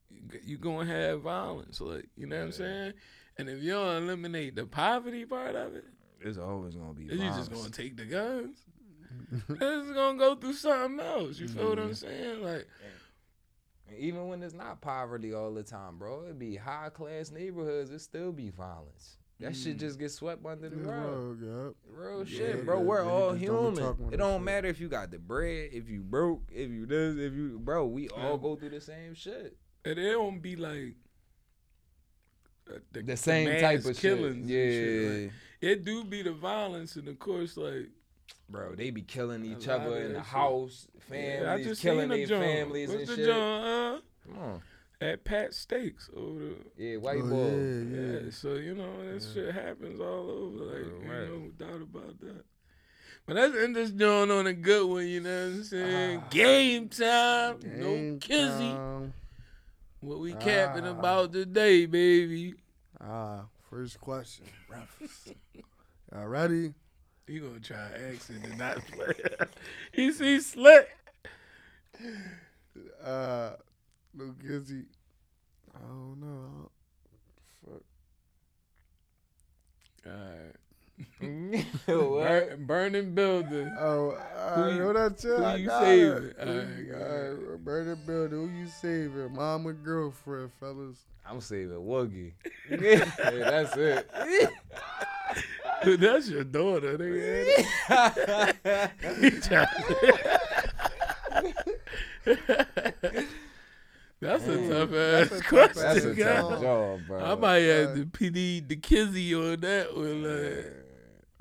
you g- gonna have violence, like you know what I'm saying. And if you don't eliminate the poverty part of it, It's always gonna be. you just gonna take the guns. it's gonna go through something else. You feel what I'm mm-hmm. saying? Like Even when it's not poverty all the time, bro, it be high class neighborhoods. It still be violence. That shit Mm. just gets swept under the Yeah, rug. yep. Real Yeah, shit, bro. yeah, We're yeah, all you don't human. It don't shit. matter if you got the bread, if you broke, if you this, if you bro. We all go through the same shit. and it don't be like uh, the, The same mass type of killings. shit. and Yeah, shit. Like, it do be the violence, and of course, like bro. They be killing each lot other in the shit. house. yeah, I Families just killing seen their a families What's and the shit. joint, uh, Come on. at Pat's Steaks over the Yeah, white Oh, boy. yeah, Yeah, yeah. so you know that shit happens all over. Like Yeah, you know, no doubt about that. But that's end this joint on a good one. You know what I'm saying? Ah. Game time, no Game kizzy. time. What we capping Ah. about today, baby? Ah, first question. Y'all ready? You gonna try accent and not play? he see slick. Uh, Lil Gizzy, I don't know. Fuck. Alright. What? Burn, burning building. Oh, I you- know that too. who I you saving? it. Alright, Who you- go alright, Burn building. Who you saving? Mom or girlfriend, fellas? I'm saving Woogie. yeah, that's it. That's your daughter, nigga. He try- That's a tough ass tough question. That's a God. tough job, bro. I might have to PD the kizzy on that one. Like,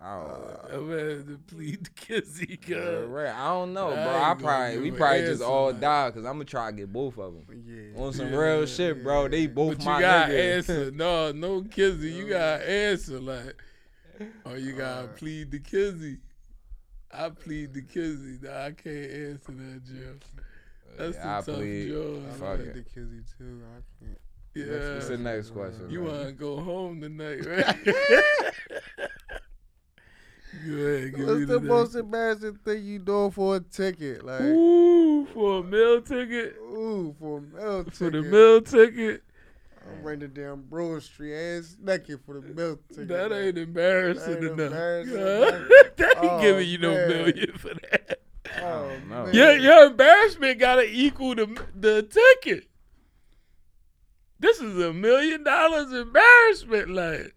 I don't, I'm gonna have to plead the kizzy, Yeah, God. right. I don't know, bro. ain't I probably we probably just all man. die because I'm gonna try to get both of them Yeah. on some Yeah, real shit, bro. They both But you my gotta niggas. answer. No, no kizzy. You gotta answer like, or you gotta Alright. plead the kizzy. I plead the kizzy. Nah, I can't answer that, Jeff. That's Yeah, I a tough plead. job. I Fuck like the kizzy too. I can't. Yeah. What's the next question? You bro? wanna go home tonight, right? Go ahead, give me What's the next. most embarrassing thing you do for a ticket? Like, Ooh, for a meal ticket. ooh, for a meal ticket. For the meal ticket. I'm running down Broad Street ass naked for the meal ticket. That like, ain't embarrassing That ain't enough. embarrassing God. enough. they ain't Oh, giving you no man. million for that. Oh, know. man. Your, your embarrassment gotta equal the the ticket. This is a million dollars embarrassment, like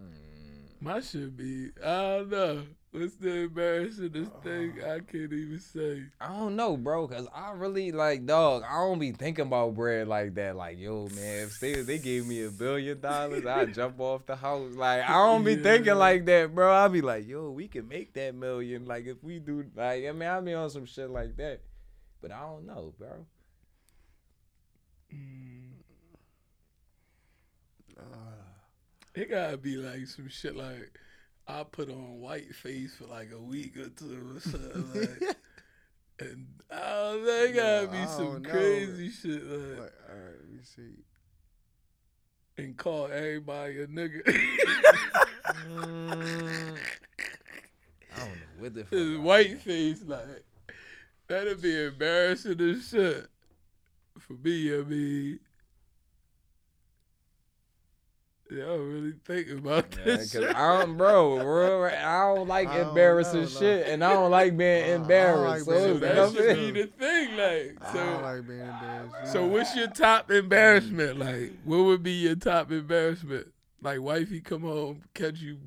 Mm, my should be. I don't know. What's the embarrassingest uh, thing? I can't even say. I don't know, bro, cause I really like dog. I don't be thinking about bread like that. Like, yo, man, if they they gave me a billion dollars, I'd jump off the house. Like, I don't be Yeah. thinking like that, bro. I be like, yo, we can make that million. Like, if we do, like, I mean, I be on some shit like that. But I don't know, bro. Mm. It gotta be like some shit like I put on white face for like a week or two or something like. And I don't know, gotta Yeah, be some don't know. crazy shit like, Like, all right, let me see. and call everybody a nigga. Mm, I don't know what the fuck. His white face like that'd be embarrassing as shit. For me, I mean Yeah, I'm really thinking about Yeah, this cause shit. I don't, bro, bro, I don't like I don't embarrassing know, shit, like- and I don't like being I don't embarrassed. like so being that should be the thing, like I don't like being embarrassed. So what's your top embarrassment? Like, what would be your top embarrassment? Like, wifey come home, catch you,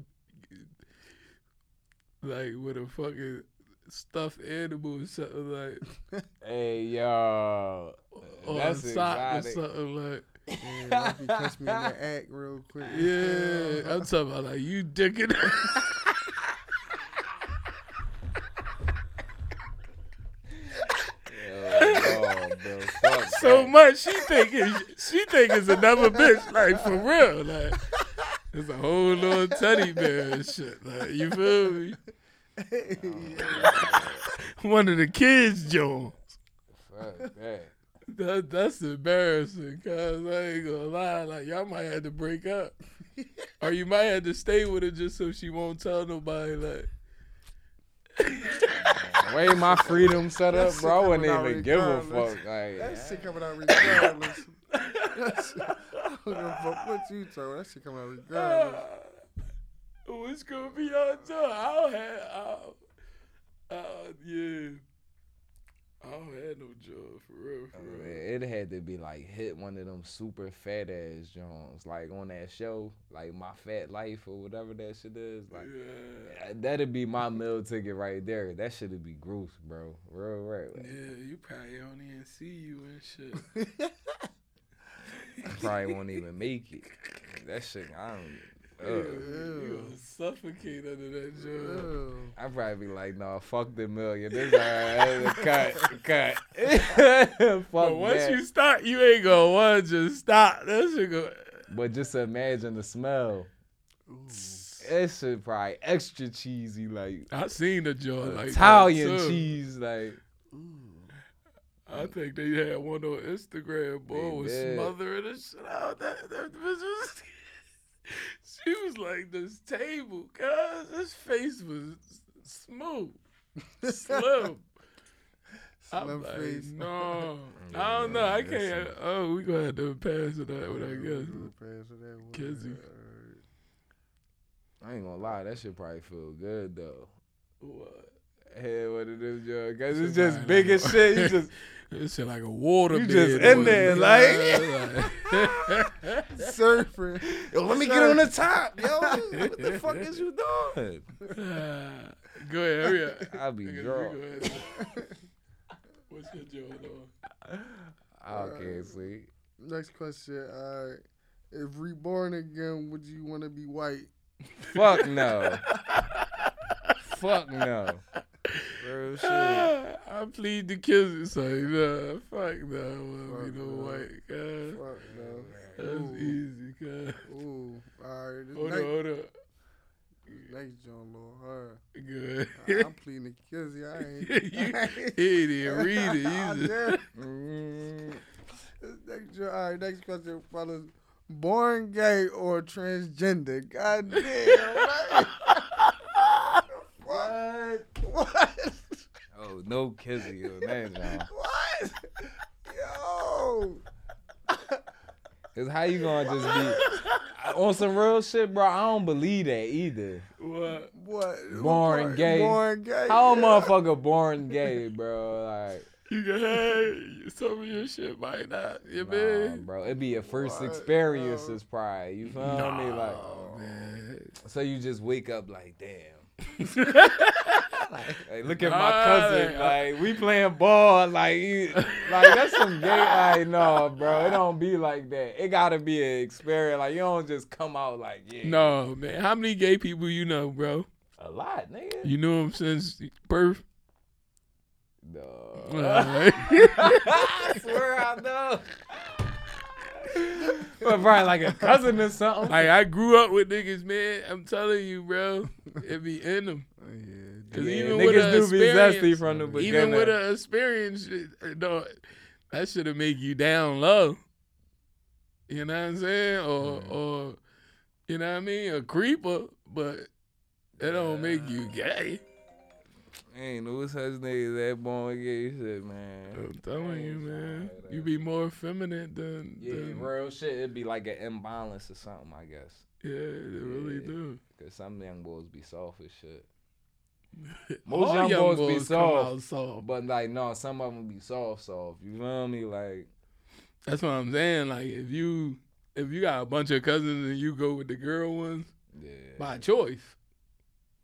like with a fucking stuffed animal or something like, Hey, yo, or that's a sock or something like. Yeah, if you catch me in the act real quick. Yeah, I'm talking about like you dicking. Yo, bro, fuck so that. much she think it's she think it's another bitch. Like for real, like it's a whole little teddy bear and shit. Like you feel me? One of the kids' Jones. Fuck that. That that's embarrassing, cause I ain't gonna lie, like y'all might have to break up, or you might have to stay with her just so she won't tell nobody. Like, The way my freedom set up, That bro, I wouldn't coming out even give a fuck. Like, That shit coming out regardless. That's- I don't give a fuck what you told. That shit coming out regardless. what's gonna be on tour? I don't have, I don't, uh, yeah, I don't have no job for real, for oh, real. Man, it had to be like hit one of them super fat ass Jones, like on that show, like my fat life or whatever that shit is. Like yeah, that'd be my meal ticket right there. That shit'd be gross, bro. Real right. yeah, you probably don't even see you and shit. I probably won't even make it. That shit, I don't. Yeah, oh. you gonna suffocate under that job. I'd probably be like, nah, fuck the million. This alright. cut, cut. fuck But once that. you start, you ain't gonna want to just stop. That shit go. But just imagine the smell. Ooh. That shit probably extra cheesy, like I seen the joint like that, Italian too. cheese, like. I think they had one on Instagram. Boy They was did. smothering the shit out. That, that bitch was. She was like this table, cuz his face was smooth, slim. I'm Slim like, face. no. I don't know. I Yeah, can't. that's Oh, we gonna have to pass it that one, I guess. Pass it that way. Kizzy. I ain't gonna lie, that shit probably feel good though. What? Hey, what it is, yo? Cause Shit it's just probably big like- as shit. You just This shit like a water You bed just in there, something. Surfing. yo, let me get on the top, yo. What the fuck is you doing? Go ahead, hurry up. I'll be drunk. go ahead. What's your joint on? I can't see. Next question. All right. If reborn again, would you want to be white? Fuck no. Fuck no. Real shit. I plead the kisses, so nah, fuck no, I wanna Fuck be no no. white, cuz. Fuck no. That's Ooh. easy, cuz. Ooh. All right. This Hold next, on, hold on. next John, a little hard. Good. I'm pleading the kizzy. I ain't. you, he didn't read it. Ah, He's damn. Mm, This next, John- all right, next question, fellas. Born gay or transgender? God damn. Right? what? What? oh, no kizzy on that, John. What? Yo. Cause how you gonna just be on some real shit, bro? I don't believe that either. what? What? Born gay. Born gay. How a yeah. motherfucker born gay, bro? Like, You can have some of your shit might not. You nah, mean? bro, it'd be your first What? experiences, oh. probably. You feel me? Like, Nah, man. so you just wake up like, damn. Like, look at my cousin. like, we playing ball. Like, he, like that's some gay. I know, bro. It don't be like that. It gotta be an experience. Like you don't just come out like, yeah. No, man. How many gay people you know, bro? a lot, nigga. You knew them since birth? No. I swear I know. But probably like a cousin or something. like I grew up with niggas, man. I'm telling you, bro. It be in them. Oh, yeah, Cause Yeah, even with niggas a do be zesty experience- from the beginning. Even with an experience, no, that should have make you down low. You know what I'm saying? Or or you know what I mean? A creeper, but it don't make you gay. Ain't no such nigga as that born gay shit, man. I'm telling you, man. You be more feminine than, Yeah, than real shit. It'd be like an imbalance or something, I guess. yeah, they really Yeah. do. Cause some young boys be soft as shit. Most young boys be come soft. out soft. But like, no, some of them be soft, soft. You feel me? Like, That's what I'm saying. Like if you if you got a bunch of cousins and you go with the girl ones yeah, by choice.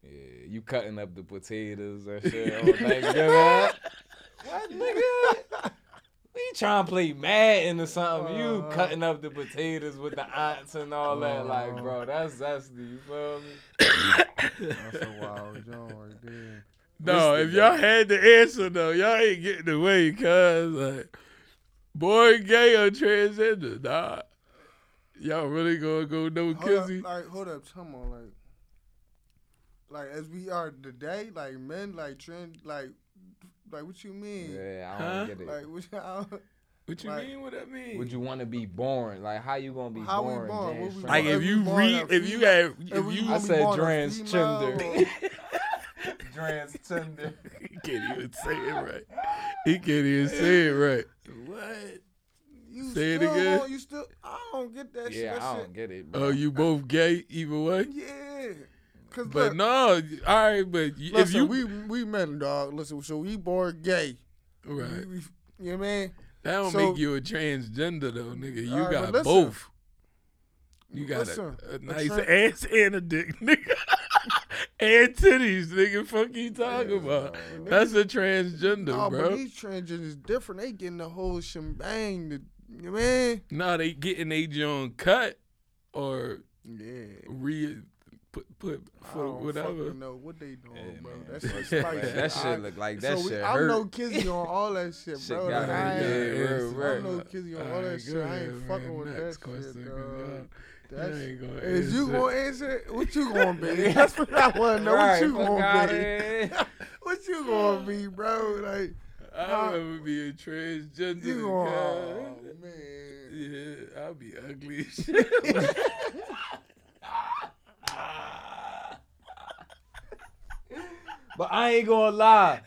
Yeah. You cutting up the potatoes and shit on Thanksgiving. what, nigga? We trying to play Madden or something. You Uh. cutting up the potatoes with the aunts and all that. Like, bro, that's that's the you feel me? That's a wild John right there. No, What's if y'all bet? had the answer though, y'all ain't getting away, cuz like boy gay or transgender, nah. Y'all really gonna go no Hold kizzy? like, hold up, come on, like, like as we are today, like men, like trend, like, like what you mean? Yeah, I don't Huh? get it. Like what? you- What you like- mean? What that mean? Would you want to be born? Like, how you gonna be How we born? born? James we Franklin? like If if you read, a if you female- got, if if you, I said born transgender. Transgender. he can't even say it right. He can't even say it right. What? You Say it again. want- You still? I don't get that shit. Yeah, That I don't get it. Oh, bro. Oh, you both gay either way? Yeah. Cause But look, no, all right, but y- if you we we men, dog. Listen, so we born gay. right, We- we- you know what I mean? that don't so- make you a transgender though, nigga. You right, got listen. both. You got Listen, a, a nice tran- ass and a dick, nigga. and titties, nigga. Fuck you talking about? nigga. That's a transgender, No, but bro. these transgenders different. They getting the whole shebang. The, you know mean? No, they getting a joint cut or Yeah. re put put I for don't whatever. fucking know what they doing, Yeah, bro. man. That shit spicy. that. That shit look like that so we, shit I'm hurt. no kizzy on all that shit, Shit bro. gotta Like, I hurt. ain't, Yeah, real, real. I'm no kizzy on all Alright, that shit. go I ain't ahead, fucking with Next that question, shit, 'cause dog. That's, y'all ain't gonna is you answer. gonna answer it? What you gonna be? That's what I want to know. Right, what you gonna be? what you gonna be, bro? Like I'll never be a transgender. you gonna? Oh, man. Yeah, I'll be ugly as shit. But I ain't gonna lie.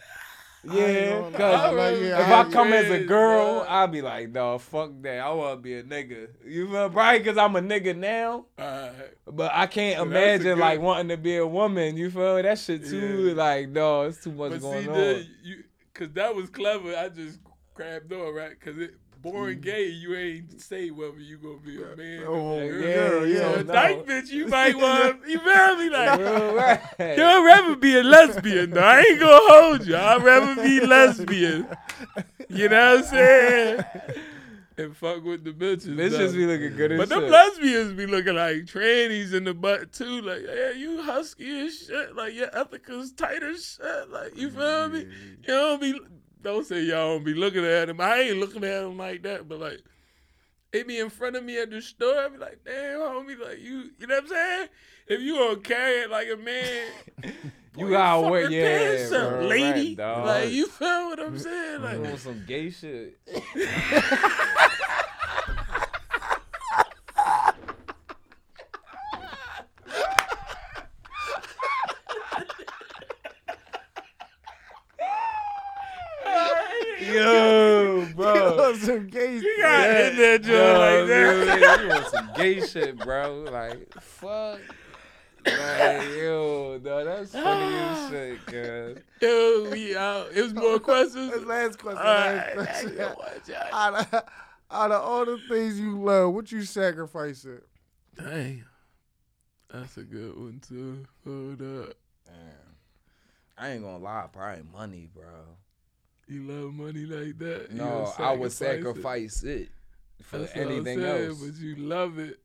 Yeah, cause lie. like, yeah, if I- I come as a girl, bro. I'll be like, no, fuck that. I want to be a nigga. You feel right? Cause I'm a nigga now, Alright. but I can't So that's a imagine good- like wanting to be a woman. You feel that shit too? Yeah. Like, no, it's too much But going see, on. the, you, cause that was clever. I just grabbed on right, cause it born mm. gay. You ain't say whether you gonna be a man Oh, or a girl. yeah, yeah. No. dyke bitch, you might want. You feel me? Like right. you'd rather be a lesbian. though. I ain't gonna hold you. I'd rather be lesbian. You know what I'm saying? And fuck with the bitches. Bitches be looking good as But them shit. lesbians be looking like trannies in the butt too. Like, yeah, you husky as shit. Like your ethical's tight as shit. Like, you feel me? Mm. You don't be don't say y'all don't be looking at him. I ain't looking at him like that, but like they be in front of me at the store. I be like, damn, homie, like you, you know what I'm saying? If you gonna carry it like a man, You gotta wear, yeah, pants up, bro, lady. right, like you feel what I'm saying? You Like, some gay shit. Yo, bro. some gay you got Yeah. in there joint Yo, like that. man, you want some gay shit, bro. Like, fuck. Like, yo, no, that's funny as shit, cuz. Yo, we out. It was more questions. That's last question. All last right, question. Watch out. out, of, out of all the things you love, what you sacrifice it? Dang. That's a good one too. Hold up. Damn. I ain't gonna lie, probably money, bro. You love money like that? No, I would sacrifice it, for That's anything saying, else. But you love it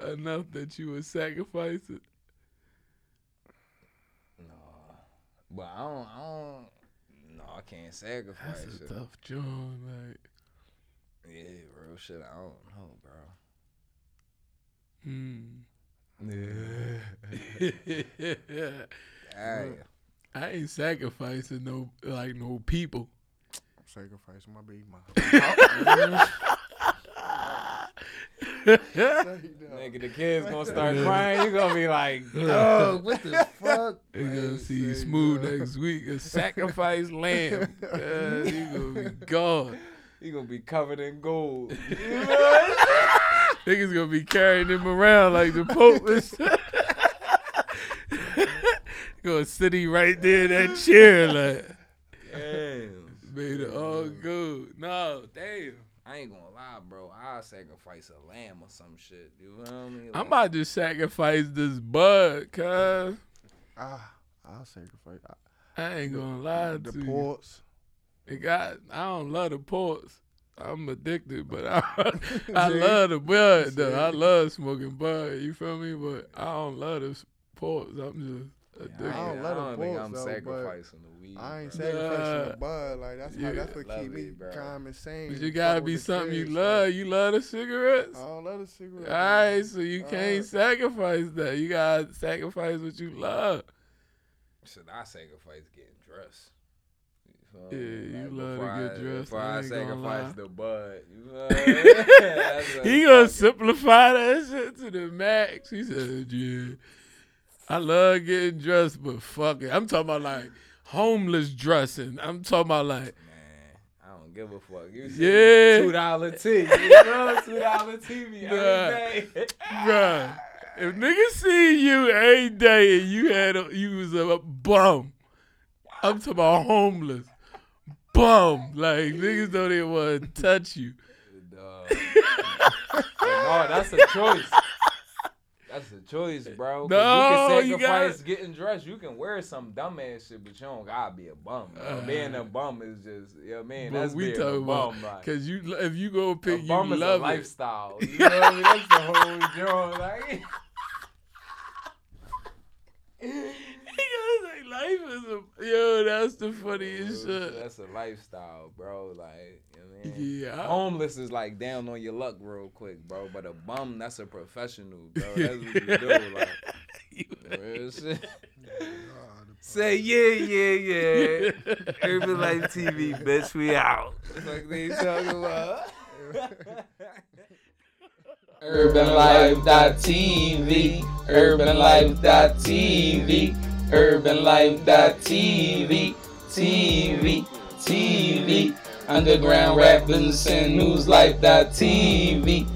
enough that you would sacrifice it. No, but I don't. I don't. No, I can't sacrifice That's a it. tough job. Like, Yeah, real shit. I don't know, bro. hmm. Yeah. Dang. I ain't sacrificing no like no people. I'm sacrificing my baby mama. Nigga, the kids gonna start crying. You gonna be like, dog, what the fuck? You gonna see you smooth no. next week. A sacrificed lamb. God, you gonna be gone. You gonna be covered in gold. Niggas gonna be carrying him around like the Pope. And shit. gonna sit he right there in that chair like Damn. made it all good. No, damn. I ain't gonna lie, bro. I'll sacrifice a lamb or some shit. You feel me? I'm about to sacrifice this bud, cuz ah, I'll sacrifice I, I ain't gonna lie the to you. ports. It got I don't love the ports. I'm addicted, but I I love the bud though. I love smoking bud. You feel me? But I don't love the ports. I'm just addicted. I, don't ain't, love I the don't think I'm though, but sacrificing the weed. I ain't bro. sacrificing Nah. the bud. Like that's how that's what Love keep me it, bro. calm and sane. But you gotta be with the something you kids, love. You love the cigarettes. I don't love the cigarette. All right, so you uh, can't Alright. sacrifice that. You gotta sacrifice what you love. Should I sacrifice getting dressed? feel Yeah, me? you love to get dressed, Before I I sacrifice the bud. You feel me? That's a he gonna fucking- simplify that shit to the max. He said, "Yeah, I love getting dressed, but fuck it. I'm talking about like homeless dressing. I'm talking about like, Man, I don't give a fuck. You Yeah. two dollar. You know, two dollar TV Nah. every day. bruh, if niggas see you every day and you had a, you was a bum, I'm talking about homeless." Bum, like niggas don't even want to touch you. No, that's a choice. That's a choice, bro. No, you you can sacrifice gotta- getting dressed. You can wear some dumbass shit, but you don't gotta be a bum. Uh, being a bum is just, you know what I mean? That's we being a bum. Like, because you if you go a pick you bum is a love it. lifestyle. You know what I mean? That's the whole joke. Like, He goes like life is a yo. That's the funniest shit. that's a lifestyle, bro. Like, you know what I mean? Yeah, Homeless is like down on your luck real quick, bro. But a bum, that's a professional, bro. That's what you do. Like, real shit. Say yeah, yeah, yeah. Urban Life TV, bitch, we out. Like they talking about. UrbanLife.tv, UrbanLife.tv, UrbanLife.tv, TV, TV. Underground rappers and news life TV.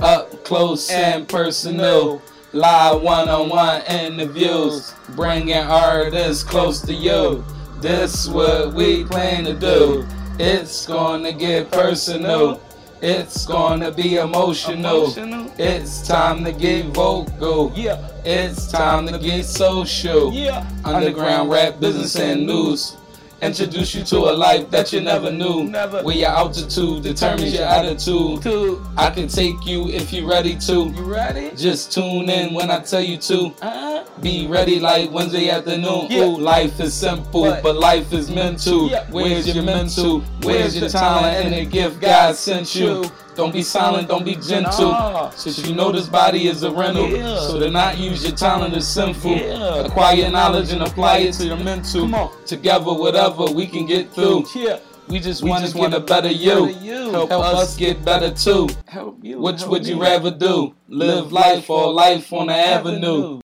Up close and personal. Live one-on-one interviews, bringing artists close to you. This what we plan to do. It's gonna get personal. It's gonna be emotional. It's time to get vocal. Yeah, It's time to get social. yeah. Underground rap, business, and news. Introduce you to a life that you never knew. Never. Where your altitude determines your attitude. Two. I can take you if you're ready to. You ready? Just tune in when I tell you to. Uh, Be ready like Wednesday afternoon. Yeah. Ooh, life is simple, What? but life is mental. Yeah. Where's your mental? Where's your talent and the gift God sent you? Don't be silent, don't be gentle. Nah. Since you know this body is a rental, Yeah. so to not use your talent is sinful. Yeah. Acquire knowledge and apply it to your mental. Together, whatever we can get through. yeah. We just We want to get wanna a better you. better you. Help, Help us us get better too. Help you. Which help would you me. rather do? Live life or life on the avenue?